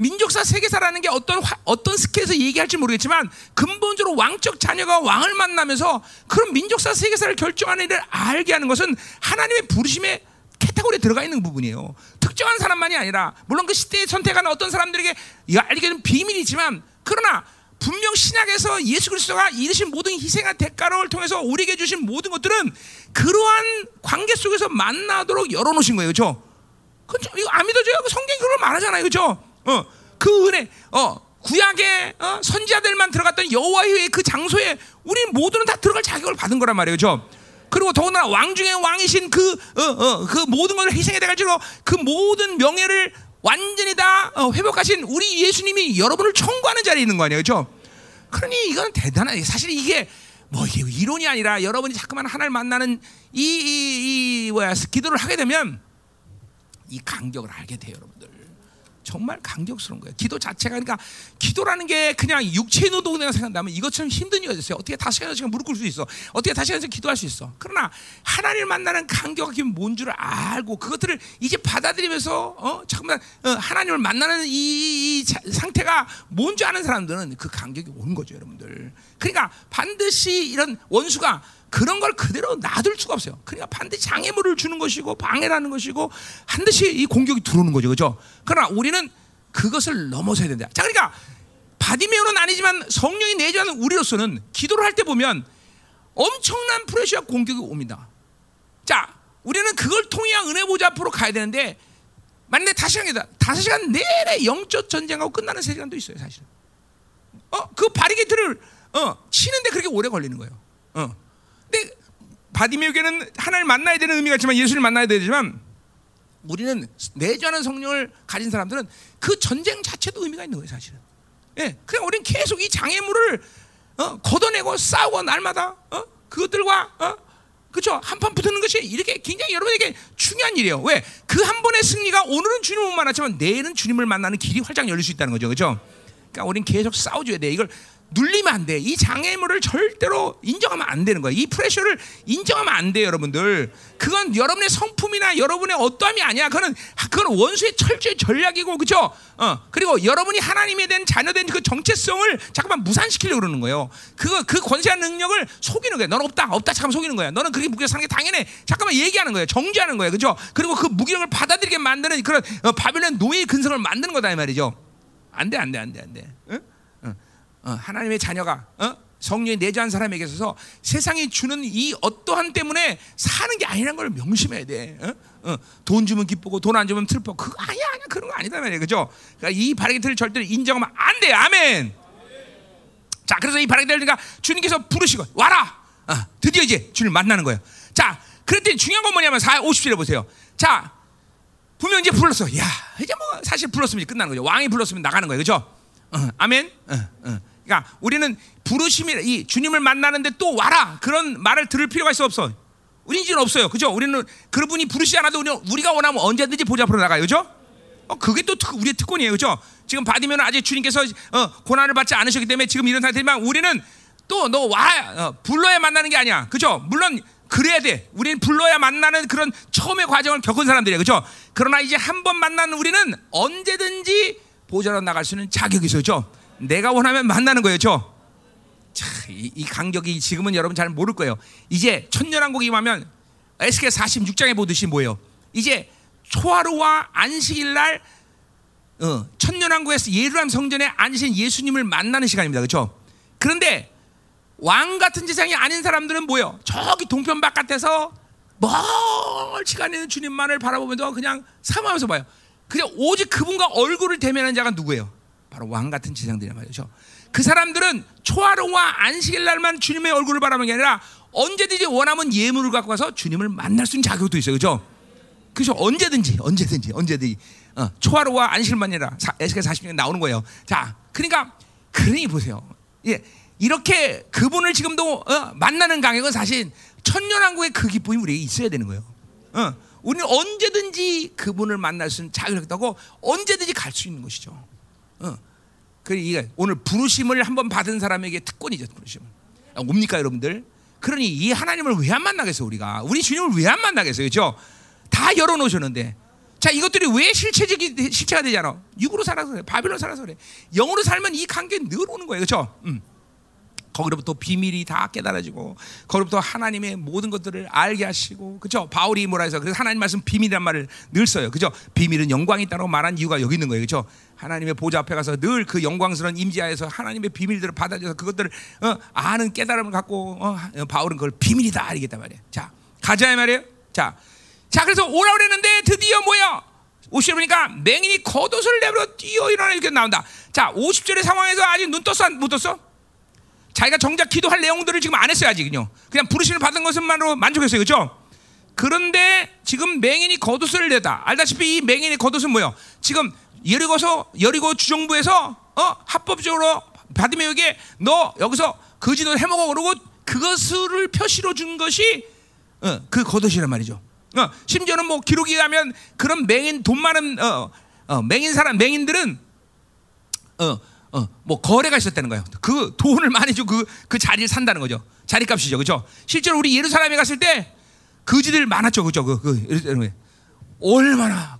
어? 민족사 세계사라는 게 어떤 화, 어떤 스케일에서 얘기할지 모르겠지만 근본적으로 왕적 자녀가 왕을 만나면서 그런 민족사 세계사를 결정하는 일을 알게 하는 것은 하나님의 부르심에 캐테고리에 들어가 있는 부분이에요. 특정한 사람만이 아니라 물론 그 시대에 선택하는 어떤 사람들에게 알게 된 비밀이지만 그러나 분명 신약에서 예수 그리스도가 이르신 모든 희생과 대가를 통해서 우리에게 주신 모든 것들은 그러한 관계 속에서 만나도록 열어놓으신 거예요, 그렇죠? 이거 안 믿어져요? 그 성경이 그걸 말하잖아요, 그렇죠? 어, 그 은혜, 어, 구약의 어, 선지자들만 들어갔던 여호와의 그 장소에 우리 모두는 다 들어갈 자격을 받은 거란 말이에요, 그렇죠? 그리고 더구나 왕 중에 왕이신 그, 어, 어, 그 모든 것을 희생해 대가지고 그 모든 명예를 완전히 다 어, 회복하신 우리 예수님이 여러분을 청구하는 자리에 있는 거 아니에요, 그렇죠? 그러니 이건 대단한 사실 이게 뭐 이게 이론이 아니라 여러분이 자꾸만 하나를 만나는 이, 이, 이 뭐야 기도를 하게 되면 이 간격을 알게 돼요, 여러분들. 정말 강격스러운 거예요. 기도 자체가 그러니까 기도라는 게 그냥 육체 노동이라 생각한다면 이것처럼 힘든 일이 어요 어떻게 다시 한시 무릎 꿇을 수 있어? 어떻게 다시 한시 기도할 수 있어? 그러나 하나님을 만나는 간격이 뭔 줄을 알고 그것들을 이제 받아들이면서 어 잠깐만 어, 하나님을 만나는 이, 이 자, 상태가 뭔지 아는 사람들은 그 간격이 오는 거죠, 여러분들. 그러니까 반드시 이런 원수가 그런 걸 그대로 놔둘 수가 없어요. 그러니까 반드시 장애물을 주는 것이고 방해라는 것이고 반드시 이 공격이 들어오는 거죠. 그죠? 그러나 우리 는 그것을 넘어서야 된다. 자, 그러니까 바디메오는 아니지만 성령이 내주하는 우리로서는 기도를 할 때 보면 엄청난 프레시와 공격이 옵니다. 자, 우리는 그걸 통해 은혜 보좌 앞으로 가야 되는데 만약에 다시 시간이다. 다섯 시간 내내 영적 전쟁하고 끝나는 세 시간도 있어요, 사실. 어, 그 바리게이트를 어, 치는데 그렇게 오래 걸리는 거예요. 어. 근데 바디메에게는 하나님을 만나야 되는 의미가 있지만 예수를 만나야 되지만 우리는 내주하는 성령을 가진 사람들은 그 전쟁 자체도 의미가 있는 거예요, 사실은. 예, 그냥 우리는 계속 이 장애물을 어, 걷어내고 싸우고 날마다 어? 그것들과 어? 그렇죠 한판 붙는 것이 이렇게 굉장히 여러분에게 중요한 일이에요. 왜? 그 한 번의 승리가 오늘은 주님을 못 만났지만 내일은 주님을 만나는 길이 활짝 열릴 수 있다는 거죠, 그렇죠? 그러니까 우리는 계속 싸워줘야 돼. 이걸 눌리면 안 돼. 이 장애물을 절대로 인정하면 안 되는 거야. 이 프레셔를 인정하면 안 돼요, 여러분들. 그건 여러분의 성품이나 여러분의 어떠함이 아니야. 그건 그건 원수의 철저히 전략이고, 그렇죠? 어. 그리고 여러분이 하나님에 대한 자녀된 그 정체성을 잠깐만 무산시키려고 그러는 거예요. 그거 그 권세한 능력을 속이는 거야. 너는 없다, 없다. 잠깐 속이는 거야. 너는 그렇게 무기력 사는 게 당연해. 잠깐만 얘기하는 거예요. 정지하는 거예요, 그렇죠? 그리고 그 무기력을 받아들이게 만드는 그런 어, 바빌론 노예의 근성을 만드는 거다 이 말이죠. 안 돼, 안 돼, 안 돼, 안 돼. 응? 어, 하나님의 자녀가 어? 성령이 내주한 사람에게 있어서 세상이 주는 이 어떠한 때문에 사는 게 아니라는 걸 명심해야 돼. 어? 어, 돈 주면 기쁘고 돈 안 주면 슬퍼. 그거 아니야, 아니야. 그런 거 아니다 말이야. 그죠? 그러니까 이 바라기트를 절대로 인정하면 안 돼. 아멘. 자, 그래서 이 바라기트를 그러니까 주님께서 부르시고 와라. 어, 드디어 이제 주님 만나는 거예요. 자, 그랬더니 중요한 건 뭐냐면 4, 50절에 보세요. 자, 분명 이제 불렀어. 야, 이제 뭐 사실 불렀으면 끝나는 거죠. 왕이 불렀으면 나가는 거예요. 그죠? 어, 아멘. 어, 어. 그러니까 우리는 부르심이 이 주님을 만나는데 또 와라 그런 말을 들을 필요가 있어 없어. 우리 이제는 없어요. 그죠? 우리는 그분이 부르시지 않아도 우리는 우리가 원하면 언제든지 보좌 앞으로 나가요. 그죠? 어, 그게 또 특, 우리의 특권이에요. 그죠? 지금 받으면 아직 주님께서 어, 고난을 받지 않으셨기 때문에 지금 이런 상태지만 우리는 또 너 와, 어, 불러야 만나는 게 아니야. 그죠? 물론 그래야 돼. 우리는 불러야 만나는 그런 처음의 과정을 겪은 사람들이에요. 그죠? 그러나 이제 한 번 만나는 우리는 언제든지 보좌로 나갈 수 있는 자격이 있어요. 그죠? 내가 원하면 만나는 거예요, 저. 자, 이, 이, 간격이 지금은 여러분 잘 모를 거예요. 이제 천년왕국이 임하면 에스겔 46장에 보듯이 뭐예요? 이제 초하루와 안식일 날 어, 천년왕국에서 예루살렘 성전에 앉으신 예수님을 만나는 시간입니다. 그렇죠? 그런데 왕 같은 세상이 아닌 사람들은 뭐예요? 저기 동편 바깥에서 멀지가 않은 주님만을 바라보면서 그냥 사모하면서 봐요. 그냥 오직 그분과 얼굴을 대면하는 자가 누구예요? 바로 왕 같은 지상들이 말이죠. 그 사람들은 초하루와 안식일 날만 주님의 얼굴을 바라보는 게 아니라 언제든지 원하면 예물을 갖고 가서 주님을 만날 수 있는 자격도 있어요. 그죠? 그죠? 언제든지, 언제든지, 언제든지. 어, 초하루와 안식일만 아니라 에스겔 40년 나오는 거예요. 자, 그러니까, 그러니 보세요. 예, 이렇게 그분을 지금도 어, 만나는 강역은 사실 천년왕국의 그 기쁨이 우리에게 있어야 되는 거예요. 어, 우리는 언제든지 그분을 만날 수 있는 자격이 있다고 언제든지 갈 수 있는 것이죠. 어. 그 이게 오늘 부르심을 한번 받은 사람에게 특권이죠 부르심은. 아, 뭡니까 여러분들? 그러니 이 하나님을 왜 안 만나겠어 우리가? 우리 주님을 왜 안 만나겠어요, 그렇죠? 다 열어놓으셨는데. 자 이것들이 왜 실체적이 실체가 되잖아. 육으로 살아서 그래. 바빌론 살아서 그래. 영으로 살면 이 관계 늘 오는 거예요, 그렇죠? 음. 거기로부터 비밀이 다 깨달아지고 거기로부터 하나님의 모든 것들을 알게 하시고 그죠 바울이 뭐라 해서 그래서 하나님 말씀 비밀이란 말을 늘 써요 그죠 비밀은 영광이 있다고 말한 이유가 여기 있는 거예요 그죠 하나님의 보좌 앞에 가서 늘 그 영광스러운 임재하에서 하나님의 비밀들을 받아줘서 그것들을 어, 아는 깨달음을 갖고 어, 바울은 그걸 비밀이다 알겠단 말이에요 자 가자 이 말이에요 자, 자 그래서 오라 그랬는데 드디어 뭐야 50절 보니까 맹인이 겉옷을 내버려 뛰어 일어나 이렇게 나온다 자 50절의 상황에서 아직 눈 떴어 못 떴어 자기가 정작 기도할 내용들을 지금 안 했어요 아직은요. 그냥 부르심을 받은 것만으로 만족했어요, 그렇죠? 그런데 지금 맹인이 겉옷을 내다. 알다시피 이 맹인의 겉옷은 뭐요? 지금 여리고서 여리고 주정부에서 어 합법적으로 바디메에게 너 여기서 거지도 해먹어 그러고 그것을 표시로 준 것이 어, 그 겉옷이란 말이죠. 어, 심지어는 뭐 기록이 하면 그런 맹인 돈 많은 어, 어, 맹인 사람 맹인들은 어, 어, 뭐 거래가 있었다는 거예요. 그 돈을 많이 주고 그, 그 자리를 산다는 거죠. 자리값이죠, 그죠? 실제로 우리 예루살렘에 갔을 때 거지들 많았죠, 그죠? 그, 그 얼마나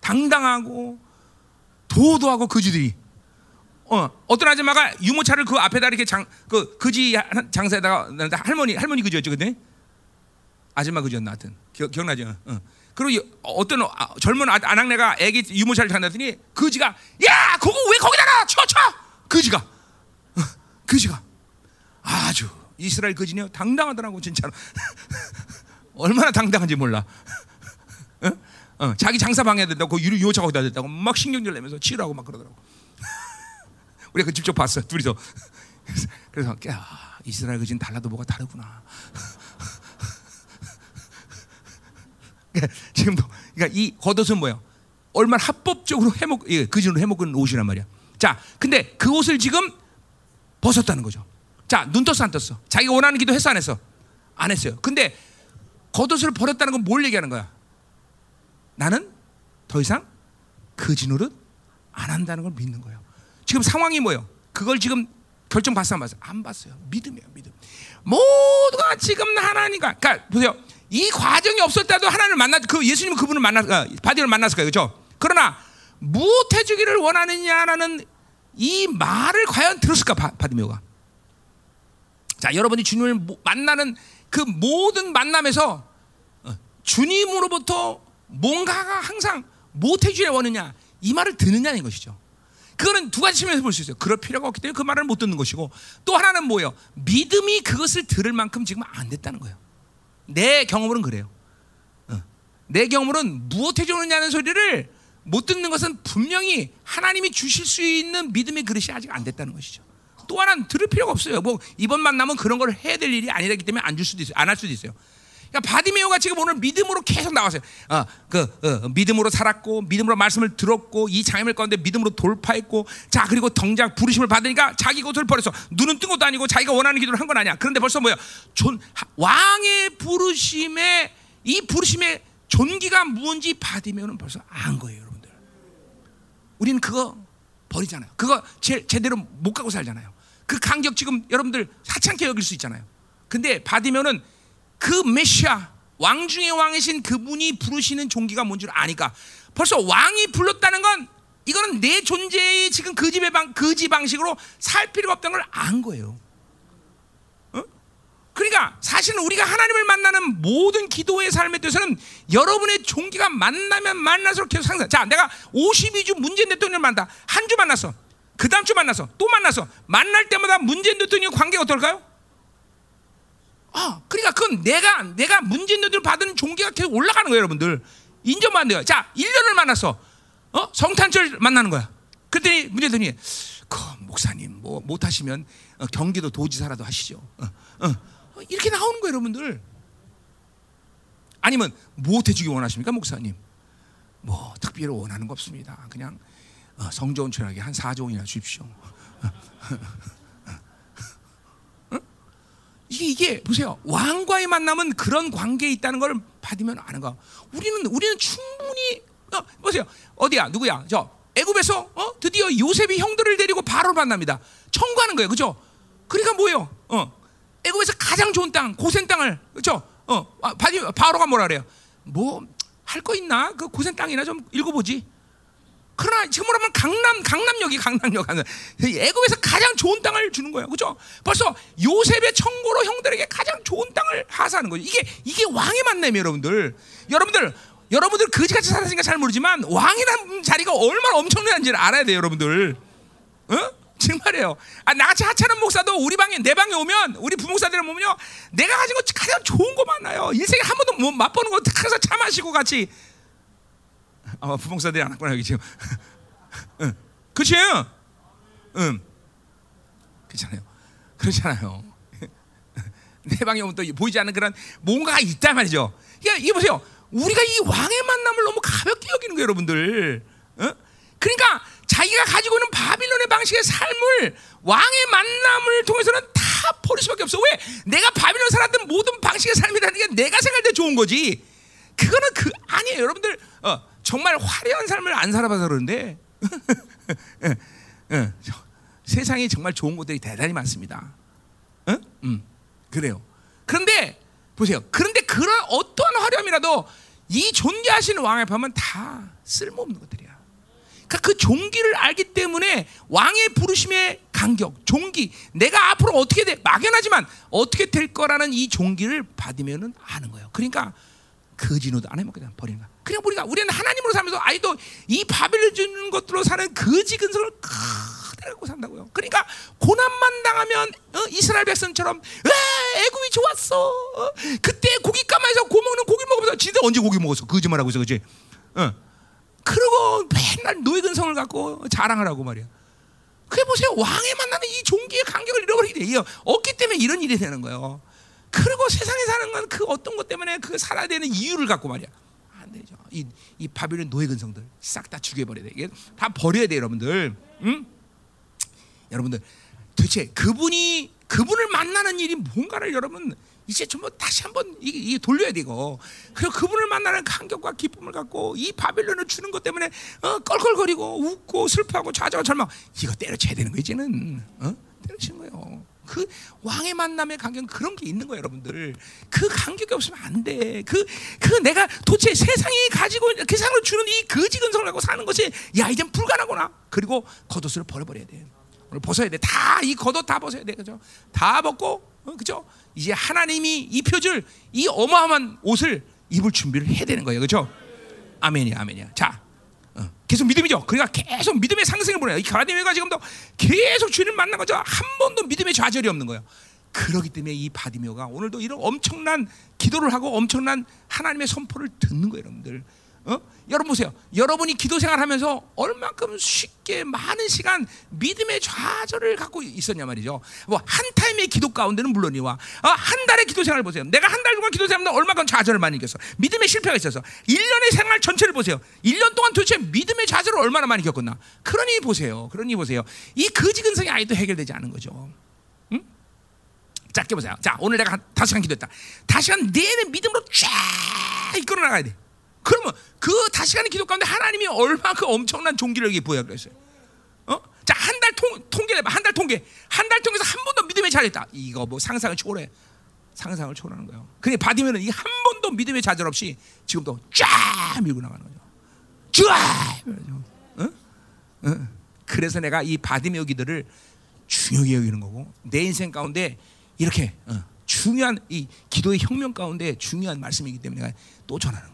당당하고 도도하고 거지들이. 어, 어떤 아줌마가 유모차를 그 앞에다 이렇게 장, 그 거지 장사에다가 할머니 할머니 그지였죠, 근데 아줌마 그지였나 하여튼 기억, 기억 나죠? 어. 그리고 어떤 젊은 아낙네가 애기 유모차를 탄다더니 그지가 야 그거 왜 거기다 놔 쳐쳐 그지가 그지가 아주 이스라엘 거지네요. 당당하더라고 진짜로. 얼마나 당당한지 몰라. 어? 어, 자기 장사 방해야 된다고 그 유리 요차 거기다 됐다고 막 신경질 내면서 치라고 막 그러더라고. 우리가 그 직접 봤어 둘이서. 그래서, 야, 이스라엘 거지는 달라도 뭐가 다르구나. 그러니까 지금도 그러니까 이 겉옷은 뭐예요? 얼마나 합법적으로 해먹 예, 그진으로 해먹은 옷이란 말이야. 자, 근데 그 옷을 지금 벗었다는 거죠. 자, 눈 떴어 안 떴어? 자기가 원하는 기도 했어 안 했어? 안 했어요. 근데 겉옷을 버렸다는 건 뭘 얘기하는 거야? 나는 더 이상 그지 노릇 안 한다는 걸 믿는 거예요. 지금 상황이 뭐예요? 그걸 지금 결정 봤어 안 봤어요? 안 봤어요. 믿음이에요, 믿음. 모두가 지금 하나님과 그러니까 보세요. 이 과정이 없었다도 하나님을 만나 그 예수님은 그분을 만나 어, 바디를 만났을 거예요. 그렇죠? 그러나 무엇해 주기를 원하느냐라는 이 말을 과연 들었을까 바, 바디메오가. 자, 여러분이 주님을 만나는 그 모든 만남에서 어, 주님으로부터 뭔가가 항상 무엇해 주기를 원하느냐 이 말을 듣느냐는 것이죠. 그거는 두 가지 측면에서 볼 수 있어요. 그럴 필요가 없기 때문에 그 말을 못 듣는 것이고 또 하나는 뭐예요? 믿음이 그것을 들을 만큼 지금 안 됐다는 거예요. 내 경험으로는 그래요. 어. 내 경험으로는 무엇 해주느냐는 소리를 못 듣는 것은 분명히 하나님이 주실 수 있는 믿음의 그릇이 아직 안 됐다는 것이죠. 또 하나는 들을 필요가 없어요. 뭐 이번 만나면 그런 걸 해야 될 일이 아니기 때문에 안 줄 수도 있어요. 안 할 수도 있어요. 그러니까 바디메오가 지금 오늘 믿음으로 계속 나왔어요. 어, 그 어, 믿음으로 살았고 믿음으로 말씀을 들었고 이 장애물 가운데 믿음으로 돌파했고 자 그리고 정작 부르심을 받으니까 자기 것을 버려서 눈은 뜬 것도 아니고 자기가 원하는 기도를 한 건 아니야. 그런데 벌써 뭐야? 존 왕의 부르심에 이 부르심의 존귀가 무언지 바디메오는 벌써 안 거예요, 여러분들. 우리는 그거 버리잖아요. 그거 제, 제대로 못 가고 살잖아요. 그 간격 지금 여러분들 하찮게 여길 수 있잖아요. 근데 바디메오는 그 메시아 왕 중의 왕이신 그분이 부르시는 종기가 뭔지를 아니까 벌써 왕이 불렀다는 건 이거는 내 존재의 지금 그 집의 방 그지 방식으로 살 필요가 없다는 걸 안 거예요. 어? 그러니까 사실은 우리가 하나님을 만나는 모든 기도의 삶에 대해서는 여러분의 종기가 만나면 만날수록 계속 상승. 자, 내가 52주 문재인 대통령을 만나 한주 만났어. 그 다음 주 만났어. 또 만났어. 만날 때마다 문재인 대통령 관계가 어떨까요? 아, 그러니까 그건 내가 내가 문제인들 받은 종기가 계속 올라가는 거예요, 여러분들. 인정만 돼요. 자, 1년을 만났어. 어? 성탄절 만나는 거야. 그때 문제더니 그 목사님 뭐 못 하시면 어, 경기도 도지사라도 하시죠. 어, 어, 어. 이렇게 나오는 거예요, 여러분들. 아니면 무엇 해 주기 원하십니까, 목사님? 뭐 특별히 원하는 거 없습니다. 그냥 어, 성조원 철학에 한 4조 원이나 주십시오. 이게, 이게 보세요. 왕과의 만남은 그런 관계에 있다는 걸 받으면 아는 거. 우리는 우리는 충분히 어, 보세요. 어디야? 누구야? 저 애굽에서 어? 드디어 요셉이 형들을 데리고 바로 만납니다. 청구하는 거예요. 그죠? 그러니까 뭐예요? 어. 애굽에서 가장 좋은 땅, 고센 땅을 그죠? 어. 아, 바로가 뭐라 그래요? 뭐 할 거 있나? 그 고센 땅이나 좀 읽어 보지. 그러나 지금으로 하면 강남 강남역이 강남역 하는 애굽에서 가장 좋은 땅을 주는 거예요. 그렇죠? 벌써 요셉의 청고로 형들에게 가장 좋은 땅을 하사하는 거죠. 이게 이게 왕의 만남이에요, 여러분들. 여러분들 여러분들 거지같이 살았으니까 잘 모르지만 왕이라는 자리가 얼마나 엄청난지를 알아야 돼요, 여러분들. 어? 정말이에요. 아, 나같이 하찮은 목사도 우리 방에 내 방에 오면 우리 부목사들을 보면요, 내가 가진 거 가장 좋은 거 많아요. 인생에 한 번도 못 맛보는 거 항상 차 마시고 같이 아, 부목사들이 안 왔구나 여기 지금. 응. 그치? 응. 그렇잖아요. 그렇잖아요. 내 방에 오면 또 보이지 않는 그런 뭔가가 있단 말이죠. 그러니까 이게 보세요. 우리가 이 왕의 만남을 너무 가볍게 여기는 거예요, 여러분들. 어? 그러니까 자기가 가지고 있는 바빌론의 방식의 삶을 왕의 만남을 통해서는 다 버릴 수밖에 없어. 왜? 내가 바빌론 살았던 모든 방식의 삶이라는 게 내가 생각할 때 좋은 거지. 그거는 그 아니에요, 여러분들. 어, 정말 화려한 삶을 안 살아봐서 그러는데 세상에 정말 좋은 것들이 대단히 많습니다. 응? 음, 그래요. 그런데 보세요. 그런데 그런 어떠한 화려함이라도 이 존재하시는 왕 앞에 하면 다 쓸모없는 것들이야. 그러니까 그 종기를 알기 때문에 왕의 부르심의 간격, 종기, 내가 앞으로 어떻게 돼 막연하지만 어떻게 될 거라는 이 종기를 받으면은 아는 거예요. 그러니까 거지노도 안 해먹게 되면 버리는 거야. 그냥 우리가 우리는 하나님으로 살면서 아이도 이 바벨을 주는 것들로 사는 거지 근성을 갖고 산다고요. 그러니까 고난만 당하면 어, 이스라엘 백성처럼 에, 애굽이 좋았어. 어, 그때 고기 까마에서 고 먹는 고기 먹으면서 진짜 언제 고기 먹었어? 거짓말하고 있어, 그지? 어. 그러고 맨날 노예 근성을 갖고 자랑하라고 말이야. 그래 보세요. 왕에 만나는 이 종기의 간격을 잃어버리게 돼. 없기 때문에 이런 일이 되는 거예요. 그리고 세상에 사는 건 그 어떤 것 때문에 그 살아야 되는 이유를 갖고 말이야. 안 되죠. 이, 이 바빌론 노예 근성들 싹 다 죽여버려야 돼. 이게 다 버려야 돼, 여러분들. 응? 여러분들 도대체 그분이 그분을 만나는 일이 뭔가를 여러분 이제 좀 다시 한번 이게, 이게 돌려야 되고 그리고 그분을 만나는 감격과 기쁨을 갖고 이 바빌론을 주는 것 때문에 어, 껄껄거리고 웃고 슬퍼하고 좌절하고 절망 이거 때려쳐야 되는 거 이제는 어? 때려치는 거예요. 그 왕의 만남의 간격 그런 게 있는 거예요, 여러분들. 그 간격이 없으면 안 돼. 그, 그 내가 도대체 세상이 가지고 그 세상으로 주는 이 거지 근성을 갖고 사는 것이 야 이젠 불가능하구나. 그리고 겉옷을 버려버려야 돼. 오늘 벗어야 돼. 다 이 겉옷 다 벗어야 돼, 그죠? 다 벗고, 어, 그죠? 이제 하나님이 입혀줄 이 어마어마한 옷을 입을 준비를 해야 되는 거예요, 그죠? 아멘이야, 아멘이야. 자, 어, 계속 믿음이죠. 그러니까 계속 믿음의 상승을 보내요. 이 가라데미가 지금도 계속 주님을 만난 거죠. 한 번도 믿음의 좌절이 없는 거예요. 그렇기 때문에 이 바디메오가 오늘도 이런 엄청난 기도를 하고 엄청난 하나님의 선포를 듣는 거예요, 여러분들. 어? 여러분 보세요. 여러분이 기도 생활하면서 얼만큼 쉽게 많은 시간 믿음의 좌절을 갖고 있었냐 말이죠. 뭐 한 타임의 기도 가운데는 물론이와 어, 한 달의 기도 생활을 보세요. 내가 한 달 동안 기도 생활하면 얼마큼 좌절을 많이 겪었어. 믿음의 실패가 있어서 1년의 생활 전체를 보세요. 1년 동안 도대체 믿음의 좌절을 얼마나 많이 겪었나. 그러니 보세요. 그러니 보세요. 이 거지 근성이 아직도 해결되지 않은 거죠. 응? 짧게 보세요. 자, 오늘 내가 다섯 시간 기도했다. 다섯 시간 내내 믿음으로 쫙 이끌어 나가야 돼. 그러면 그 다섯 시간의 기도 가운데 하나님이 얼마큼 엄청난 종기를 보여 그랬어요. 어? 자, 한 달 통계 내봐. 한 달 통계. 한 달 통계에서 한 번도 믿음에 잘했다. 이거 뭐 상상을 초월해. 상상을 초월하는 거예요. 근데 받으면 이한 번도 믿음의 좌절 없이 지금도 쫙 밀고 나가는 거죠. 쫙! 어? 어? 그래서 내가 이 받으며 기도를 중요하게 여기는 거고 내 인생 가운데 이렇게 어, 중요한 이 기도의 혁명 가운데 중요한 말씀이기 때문에 내가 또 전하는?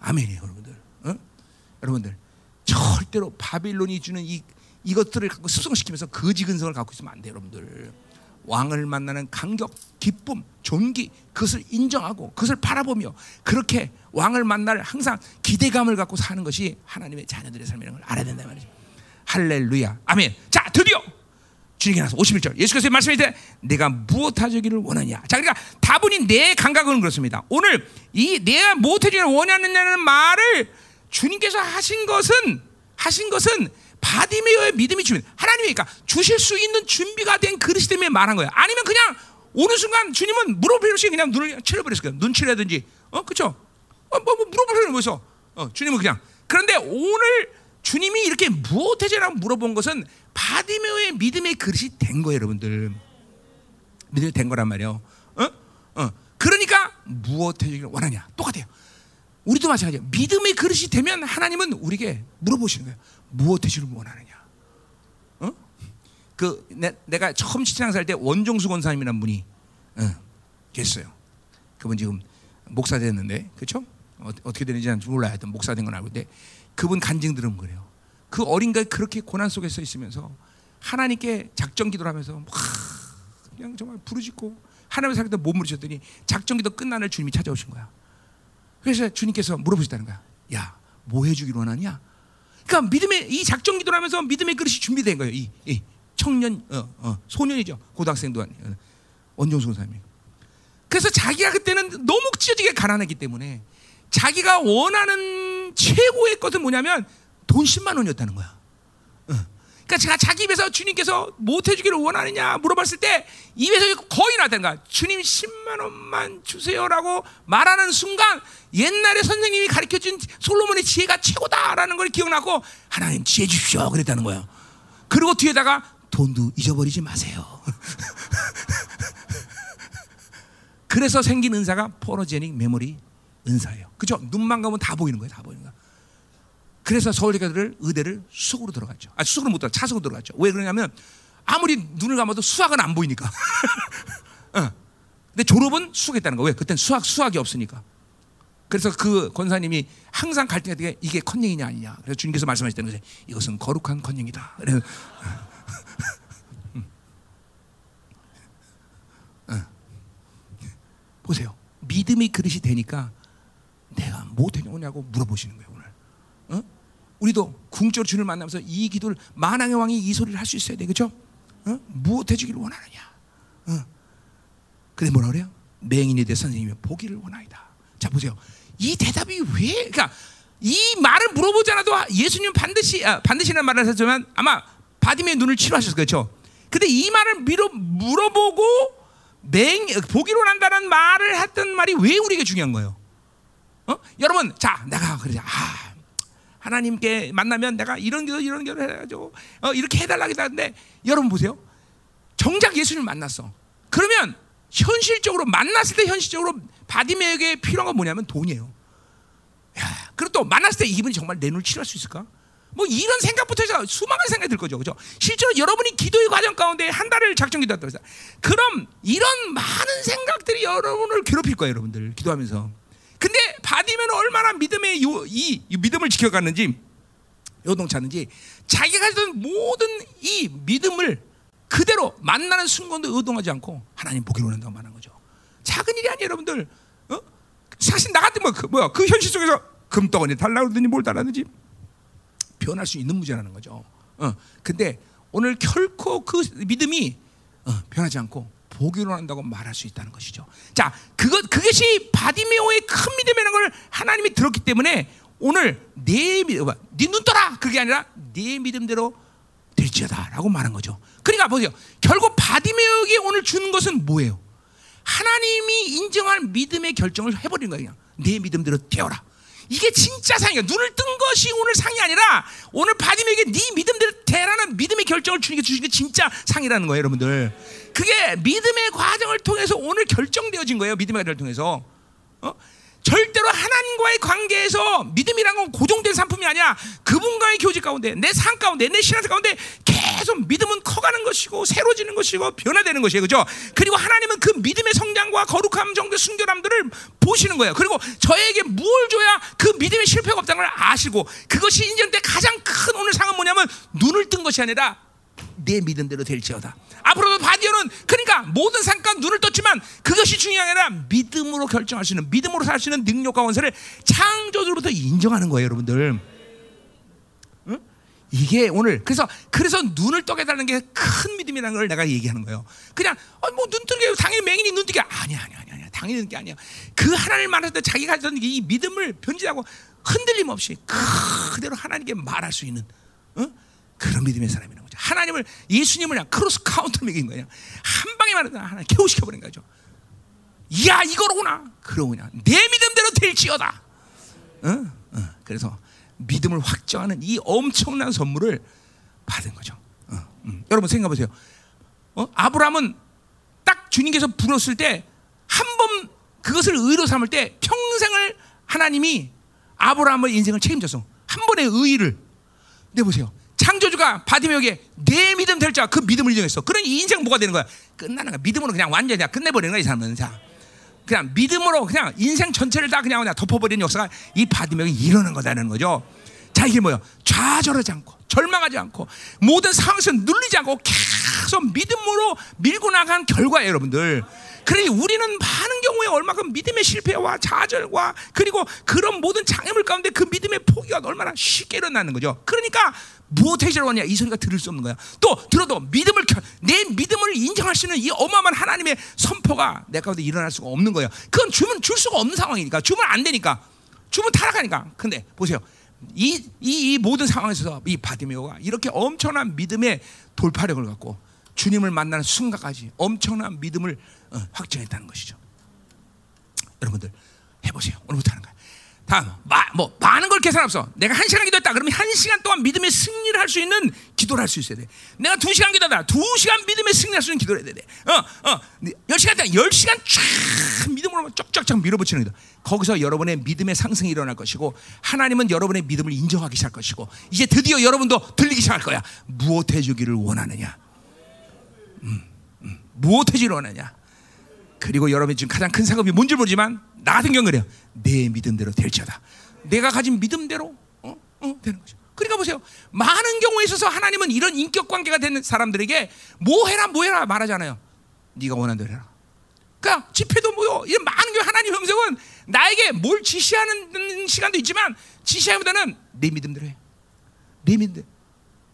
아멘이에요, 여러분들. 어? 여러분들 절대로 바빌론이 주는 이 이것들을 갖고 습성시키면서 거지 근성을 갖고 있으면 안 돼요, 여러분들. 왕을 만나는 감격, 기쁨, 존귀 그것을 인정하고 그것을 바라보며 그렇게 왕을 만날 항상 기대감을 갖고 사는 것이 하나님의 자녀들의 삶이라는 걸 알아야 된다 말이죠. 할렐루야. 아멘. 자, 드디어 주님께 나서 51절 예수께서 말씀하실 때 내가 무엇하기를 원하냐. 자, 그러니까 다분히 내 감각은 그렇습니다. 오늘 이 내가 무엇하기를 원하느냐는 말을 주님께서 하신 것은 하신 것은 바디메어의 믿음이 주면 하나님이 그러니까 주실 수 있는 준비가 된 그릇이 때문에 말한 거예요. 아니면 그냥 어느 순간 주님은 물어볼 시 그냥 눈을 칠해버렸을 거예요. 눈치라든지 어 그렇죠? 어, 뭐, 뭐 물어보려는 거서 어, 주님은 그냥 그런데 오늘 주님이 이렇게 무엇해제라고 물어본 것은 바디메오의 믿음의 그릇이 된 거예요, 여러분들. 믿음이 된 거란 말이에요. 어? 어. 그러니까 무엇해주기를 원하냐? 똑같아요. 우리도 마찬가지예요. 믿음의 그릇이 되면 하나님은 우리에게 물어보시는 거예요. 무엇해주기를 원하느냐? 어? 그 내, 내가 처음 시청살 때 원종수 권사님이란 분이 어, 계셨어요. 그분 지금 목사 됐는데, 그렇죠? 어, 떻게 되는지 몰라요. 하여튼 목사 된 건 알고 있는데 그분 간증 들으면 그래요. 그 어린 가 그렇게 고난 속에 서 있으면서 하나님께 작정 기도를 하면서 막 그냥 정말 부르짖고 하나님의 사람들 못부르셨더니 작정 기도 날 주님이 찾아오신 거야. 그래서 주님께서 물어보셨다는 거야. 야, 뭐 해주기로 원하냐? 그러니까 믿음의 이 작정 기도를 하면서 믿음의 그릇이 준비된 거예요. 이, 이 청년, 어, 어, 소년이죠. 고등학생도 아니에요. 어, 원종수 사님이. 그래서 자기가 그때는 너무 찢어지게 가난했기 때문에 자기가 원하는 최고의 것은 뭐냐면 돈 10만 원이었다는 거야. 그러니까 제가 자기 입에서 주님께서 못 해주기를 원하느냐 물어봤을 때 입에서 거의 나다는 거야. 주님 10만 원만 주세요라고 말하는 순간 옛날에 선생님이 가르쳐준 솔로몬의 지혜가 최고다라는 걸 기억나고 하나님 지혜 주십시오 그랬다는 거야. 그리고 뒤에다가 돈도 잊어버리지 마세요. 그래서 생긴 은사가 포로제닉 메모리 은사예요. 그죠? 눈만 가면 다 보이는 거예요. 다 보이는 거야. 그래서 서울대를 의대를 수석으로 들어갔죠. 아, 수석으로 못 들어, 차석으로 들어갔죠. 왜 그러냐면 아무리 눈을 감아도 수학은 안 보이니까. 어. 근데 졸업은 수학했다는 거. 왜? 그땐 수학 수학이 없으니까. 그래서 그 권사님이 항상 갈등할 때 이게 컨닝이냐 아니냐. 그래서 주님께서 말씀하셨다는 거죠. 이것은 거룩한 컨닝이다. 그래서 음. 어. 보세요. 믿음이 그릇이 되니까 내가 뭐 되냐고 물어보시는 거예요? 우리도 궁적으로 주를 만나면서 이 기도를 만왕의 왕이 이 소리를 할 수 있어야 돼, 그렇죠? 어? 무엇 해주기를 원하느냐? 어. 근데 뭐라 그래요? 맹인이 대 선생님이 보기를 원하이다. 자 보세요. 이 대답이 왜? 그러니까 이 말을 물어보지 않아도 예수님 반드시 아, 반드시라는 말을 하셨지만 아마 바디메의 눈을 치료하셨을 거죠. 근데 이 말을 밀어, 물어보고 맹 보기로 원한다는 말을 했던 말이 왜 우리에게 중요한 거예요? 어? 여러분, 자, 내가 그러자. 아, 하나님께 만나면 내가 이런 기도 이런 기도 해가지고 어, 이렇게 해달라고 했는데 여러분 보세요. 정작 예수님을 만났어. 그러면 현실적으로 만났을 때 현실적으로 바디메에게 필요한 건 뭐냐면 돈이에요. 야, 그리고 또 만났을 때 이분이 정말 내 눈을 치료할 수 있을까? 뭐 이런 생각부터 해서 수많은 생각이 들 거죠, 그죠? 실제로 여러분이 기도의 과정 가운데 한 달을 작정 기도했다고 해서 그럼 이런 많은 생각들이 여러분을 괴롭힐 거예요, 여러분들 기도하면서. 근데 바디면 얼마나 믿음의 요, 이, 이 믿음을 지켜갔는지 요동치는지 자기가 가진 모든 이 믿음을 그대로 만나는 순간도 의동하지 않고 하나님 보기로 원한다고 말하는 거죠. 작은 일이 아니에요, 여러분들. 어? 사실 나 같으면 그, 뭐야 그 현실 속에서 금덩어리 달라고 그러더니 뭘 달라든지 변할 수 있는 문제라는 거죠. 어. 근데 오늘 결코 그 믿음이 어, 변하지 않고 보기로 한다고 말할 수 있다는 것이죠. 자, 그것 그것이 바디메오의 큰 믿음이라는 걸 하나님이 들었기 때문에 오늘 내 믿음, 네눈 떠라 그게 아니라 내 믿음대로 될지어다라고 말한 거죠. 그러니까 보세요. 결국 바디메오에게 오늘 주는 것은 뭐예요? 하나님이 인정할 믿음의 결정을 해버린 거예요. 내 믿음대로 되어라. 이게 진짜 상이야. 눈을 뜬 것이 오늘 상이 아니라 오늘 바디메에게 네 믿음대로 되라는 믿음의 결정을 주는 게 주신 게 진짜 상이라는 거예요, 여러분들. 그게 믿음의 과정을 통해서 오늘 결정되어진 거예요. 믿음의 과정을 통해서. 어? 절대로 하나님과의 관계에서 믿음이란 건 고정된 상품이 아니야. 그분과의 교제 가운데, 내 삶 가운데, 내 신앙 가운데 계속 믿음은 커가는 것이고 새로지는 것이고 변화되는 것이에요. 그죠? 그리고 하나님은 그 믿음의 성장과 거룩함 정도 순결함들을 보시는 거예요. 그리고 저에게 뭘 줘야 그 믿음의 실패가 없다는 걸 아시고 그것이 인정 때 가장 큰 오늘 상은 뭐냐면 눈을 뜬 것이 아니라 내 믿음대로 될지어다. 앞으로도 바디오는 그러니까 모든 상가 눈을 떴지만 그것이 중요한 게 아니라 믿음으로 결정할 수 있는 믿음으로 살 수 있는 능력과 원세를 창조주로부터 인정하는 거예요, 여러분들. 응? 이게 오늘 그래서 그래서 눈을 뜨게 달라는 게 큰 믿음이라는 걸 내가 얘기하는 거예요. 그냥 어, 뭐 눈 뜨게 당연히 맹인이 눈 뜨게 아니야, 아니야, 아니야, 당연히 눈게 아니야. 그 하나님을 만날 때 자기가 가졌던 이 믿음을 변질하고 흔들림 없이 그대로 하나님께 말할 수 있는. 응? 그런 믿음의 사람이라는 거죠. 하나님을 예수님을 그냥 cross counter 먹인 거야. 한 방에 말하다 하나 KO시켜 버린 거죠. 야 이거로구나. 그러고 그냥 내 믿음대로 될지어다. 어? 어. 그래서 믿음을 확정하는 이 엄청난 선물을 받은 거죠. 어. 음. 여러분 생각해 보세요. 어? 아브라함은 딱 주님께서 불었을 때 한 번 그것을 의로 삼을 때 평생을 하나님이 아브라함의 인생을 책임졌어. 한 번의 의를. 네 보세요. 창조주가 바디메에게 내 믿음 될 자 그 믿음을 인정했어. 그런 이 인생 뭐가 되는 거야? 끝나는 거야. 믿음으로 그냥 완전히 그냥 끝내버리는 거야 이 사람은 자. 그냥 믿음으로 그냥 인생 전체를 다 그냥 그냥 덮어버리는 역사가 이 바디메에게 이러는 거다는 거죠. 자 이게 뭐야? 좌절하지 않고 절망하지 않고 모든 상황에서 눌리지 않고 계속 믿음으로 밀고 나간 결과예요, 여러분들. 그러니 우리는 많은 경우에 얼마큼 믿음의 실패와 좌절과 그리고 그런 모든 장애물 가운데 그 믿음의 포기가 얼마나 쉽게 일어나는 거죠. 그러니까 무엇 해결 원이야 이 소리가 들을 수 없는 거야. 또 들어도 믿음을 내 믿음을 인정할 수 있는 이 어마어마한 하나님의 선포가 내 가운데 일어날 수가 없는 거예요. 그건 주면 줄 수가 없는 상황이니까 주면 안 되니까 주면 타락하니까. 근데 보세요. 이, 이, 이 모든 상황에서 이 바디메오가 이렇게 엄청난 믿음의 돌파력을 갖고 주님을 만나는 순간까지 엄청난 믿음을 어, 확정했다는 것이죠. 여러분들 해보세요. 오늘부터 하는 거야. 다음, 마, 뭐 많은 걸 계산 없어. 내가 한 시간 기도했다. 그러면 한 시간 동안 믿음의 승리를 할 수 있는 기도를 할 수 있어야 돼. 내가 두 시간 기도다. 두 시간 믿음의 승리할 수 있는 기도를 해야 돼. 어, 어, 열 시간 때, 열 시간 쫙 믿음으로 쫙쫙쫙 밀어붙이는 기도. 거기서 여러분의 믿음의 상승이 일어날 것이고, 하나님은 여러분의 믿음을 인정하기 시작할 것이고, 이제 드디어 여러분도 들리기 시작할 거야. 무엇 해주기를 원하느냐? 음, 음, 무엇 해주기를 원하느냐? 그리고 여러분이 지금 가장 큰 상업이 뭔지 모르지만 나 같은 경우 그래요. 내 믿음대로 될지어다. 내가 가진 믿음대로 어? 어, 되는 거죠. 그러니까 보세요. 많은 경우에 있어서 하나님은 이런 인격 관계가 되는 사람들에게 뭐 해라 뭐 해라 말하잖아요. 네가 원하는 대로 해라. 그러니까 집회도 뭐요. 이런 많은 경우 하나님 음성은 나에게 뭘 지시하는 시간도 있지만 지시하기보다는 내 믿음대로 해. 내 믿음대로.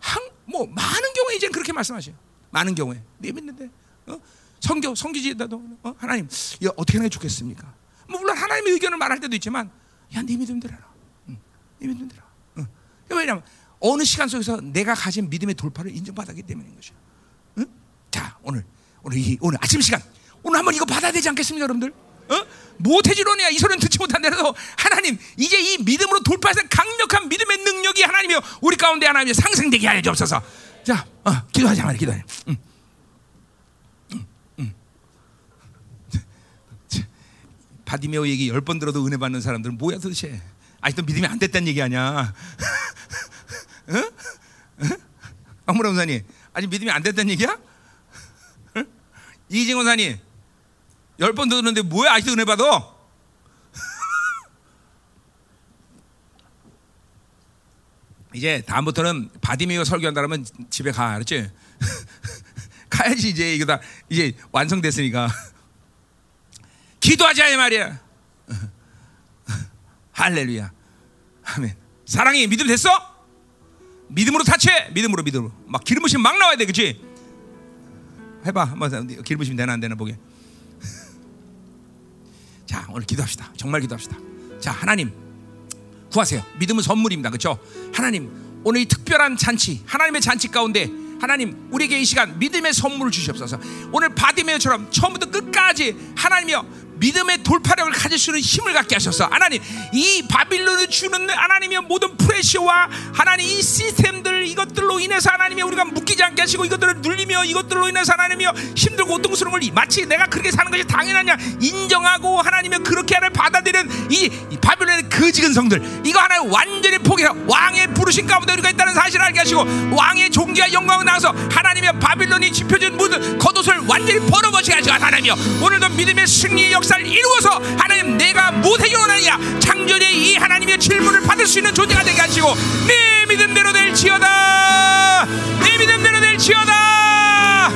한, 뭐 많은 경우에 이제 그렇게 말씀하셔요. 많은 경우에 내 믿는데 어? 성교 성기지다도 어? 하나님 이거 어떻게 하는 게 좋겠습니까? 뭐 물론 하나님의 의견을 말할 때도 있지만 야내 믿음대로 해라. 응. 내 믿음대로. 응. 왜냐하면 어느 시간 속에서 내가 가진 믿음의 돌파를 인정받았기 때문인 것이야. 응? 자 오늘 오늘 이 오늘 아침 시간 오늘 한번 이거 받아야 되지 않겠습니까, 여러분들? 어? 모태지론이야 이 소리는 듣지 못한데도 하나님 이제 이 믿음으로 돌파해서 강력한 믿음의 능력이 하나님이여 우리 가운데 하나님이 상승되게 하여 주옵소서. 자, 어, 기도하자 말이야, 기도해. 응. 응, 바디메오 얘기 열 번 들어도 은혜 받는 사람들은 뭐야 도대체? 아직도 믿음이 안 됐다는 얘기 아니야? 응? 응? 박무라 원사님 아직 믿음이 안 됐다는 얘기야? 응? 이징 원사님 열 번 들었는데 뭐야 아직도 은혜 받아? 이제 다음부터는 바디메오 설교한다 그러면 집에 가 알았지? 가야지 이제 이거 다 이제 완성됐으니까 기도하자 이 말이야. 할렐루야. 아멘. 사랑이 믿음 됐어? 믿음으로 타체 믿음으로 믿음으로. 막 기름 부심 막 나와야 돼 그치? 해봐 한번 기름 부심 되나 안 되나 보게. 자 오늘 기도합시다. 정말 기도합시다. 자 하나님 구하세요. 믿음은 선물입니다. 그렇죠 하나님 오늘 이 특별한 잔치 하나님의 잔치 가운데 하나님 우리에게 이 시간 믿음의 선물을 주시옵소서. 오늘 바디메어처럼 처음부터 끝까지 하나님이여 믿음의 돌파력을 가질 수 있는 힘을 갖게 하셔서 하나님 이 바빌론을 주는 하나님의 모든 프레시와 하나님 이 시스템들 이것들로 인해서 하나님이 우리가 묶이지 않게 하시고 이것들을 눌리며 이것들로 인해서 하나님이여 힘들고 고통스러운 걸 마치 내가 그렇게 사는 것이 당연하냐? 인정하고 하나님의 그렇게 하나를 받아들이는 이, 이 바빌론의 거지근 성들. 이거 하나님 완전히 포기해서 왕의 부르신 가운데 우리가 있다는 사실을 알게 하시고 왕의 존귀와 영광을 나와서 하나님의 바빌론이 짚혀준 모든 겉옷을 완전히 벌어버리게 하시고 하나님이여 오늘도 믿음의 승리 역 역사를 이루어서 하나님 내가 못해 원하냐? 창조의 이 하나님의 질문을 받을 수 있는 존재가 되게 하시고 내 믿음대로 될지어다 내 믿음대로 될지어다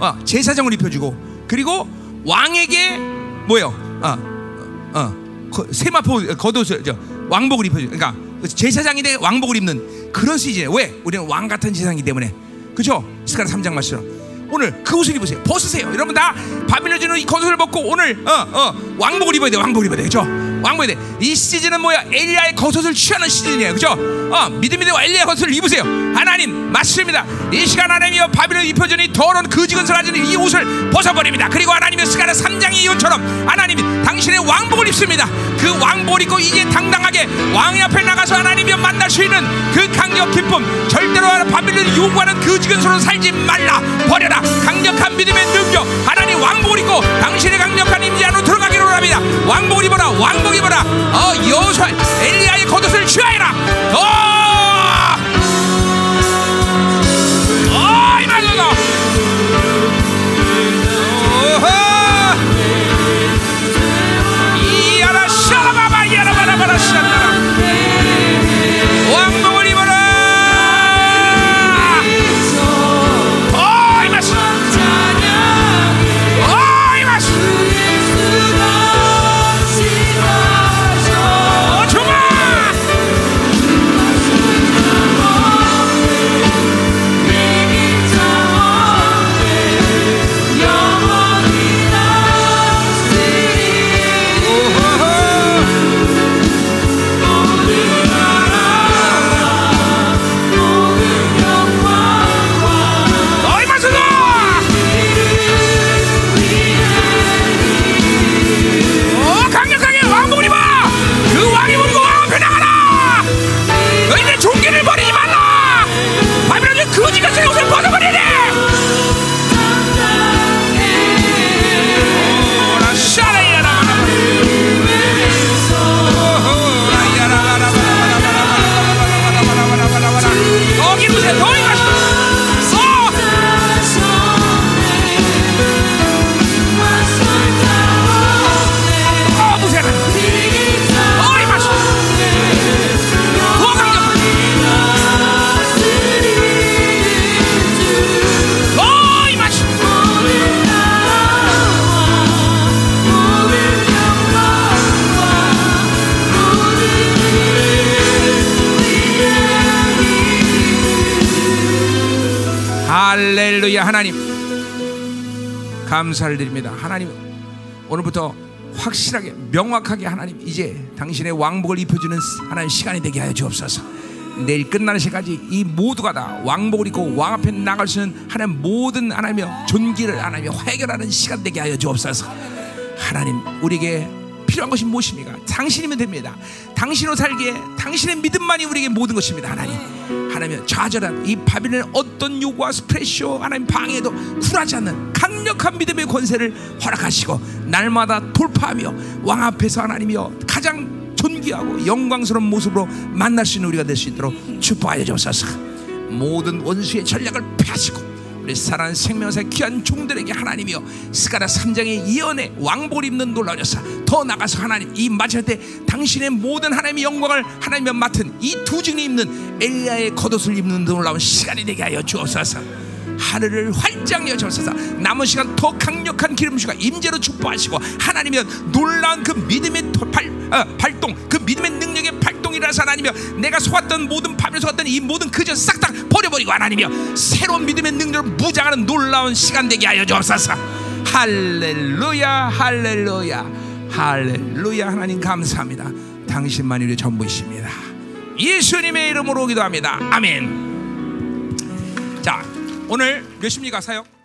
어, 제사장을 입혀주고 그리고 왕에게 뭐요? 어, 어, 거- 세마포 겉옷을 저 왕복을 입혀 그러니까 제사장인데 왕복을 입는 그런 시즌에 왜? 우리는 왕 같은 제사장이기 때문에. 그죠 스가라 3장 말처럼. 오늘 그 옷을 입으세요. 벗으세요. 여러분 다 바빌론 주는 이 겉옷을 벗고 오늘 어 어 왕복을 입어야 돼 왕복을 입어야 돼 그죠 왕복이 돼. 이 시즌은 뭐야? 엘리야의 겉옷을 취하는 시즌이에요. 그죠? 어, 믿음이 되고 엘리야의 겉옷을 입으세요. 하나님, 맞습니다. 이 시간 하나님이여 바빌론 입혀주니 더러운 거지건설 하지는 이 옷을 벗어버립니다. 그리고 하나님의 스가랴 3장의 이혼처럼 하나님이 당신의 왕복을 입습니다. 그 왕복을 입고 이제 당당하게 왕의 앞에 나가서 하나님이여 만날 수 있는 그 강력 기쁨 절대로 바빌론이 요구하는 거지건설로 살지 말라 버려라 강력한 믿음의 능력 하나님 왕복을 입고 당신의 강력한 임재 안으로 들어가기로 합니다. 왕복을 입어라 왕복 입어라. 어 여호수아 엘리야의 겉옷을 취하여라. 어 감사를 드립니다 하나님 오늘부터 확실하게 명확하게 하나님 이제 당신의 왕복을 입혀주는 하나님 시간이 되게 하여 주옵소서 내일 끝나는 시까지 이 모두가 다 왕복을 입고 왕 앞에 나갈 수 있는 하나님 모든 하나님의 존귀를 하나님 해결하는 시간 되게 하여 주옵소서 하나님 우리에게 필요한 것이 무엇입니까? 당신이면 됩니다. 당신으로 살기에 당신의 믿음만이 우리에게 모든 것입니다. 하나님. 하나님 좌절한 이 바빌론의 어떤 요구와 스프레쇼 하나님 방해도 굴하지 않는 강력한 믿음의 권세를 허락하시고 날마다 돌파하며 왕 앞에서 하나님이여 가장 존귀하고 영광스러운 모습으로 만날 수 있는 우리가 될 수 있도록 축복하여 주옵소서. 모든 원수의 전략을 펴시고 우리 사랑하는 생명사 귀한 종들에게 하나님이여 스가라 3장의 예언의 왕복을 입는 놀라운 역사 더 나가서 하나님 이 마지막 때 당신의 모든 하나님의 영광을 하나님의 맡은 이 두 증이 입는 엘리야의 겉옷을 입는 놀라운 시간이 되게 하여 주옵소서 하늘을 활짝 여주옵소서. 남은 시간 더 강력한 기름주가 임재로 축복하시고 하나님이여 놀라운 그 믿음의 도- 발, 어, 발동 그 믿음의 능력의 발동이라서 하나님이여 내가 속았던 모든 밤에 속았던 이 모든 그저 싹 다 버려버리고 하나님이여 새로운 믿음의 능력을 무장하는 놀라운 시간 되게 하여 주옵소서. 할렐루야 할렐루야 할렐루야. 하나님 감사합니다. 당신만이 우리 전부이십니다. 예수님의 이름으로 기도합니다. 아멘. 자 오늘 몇 시입니까 사역?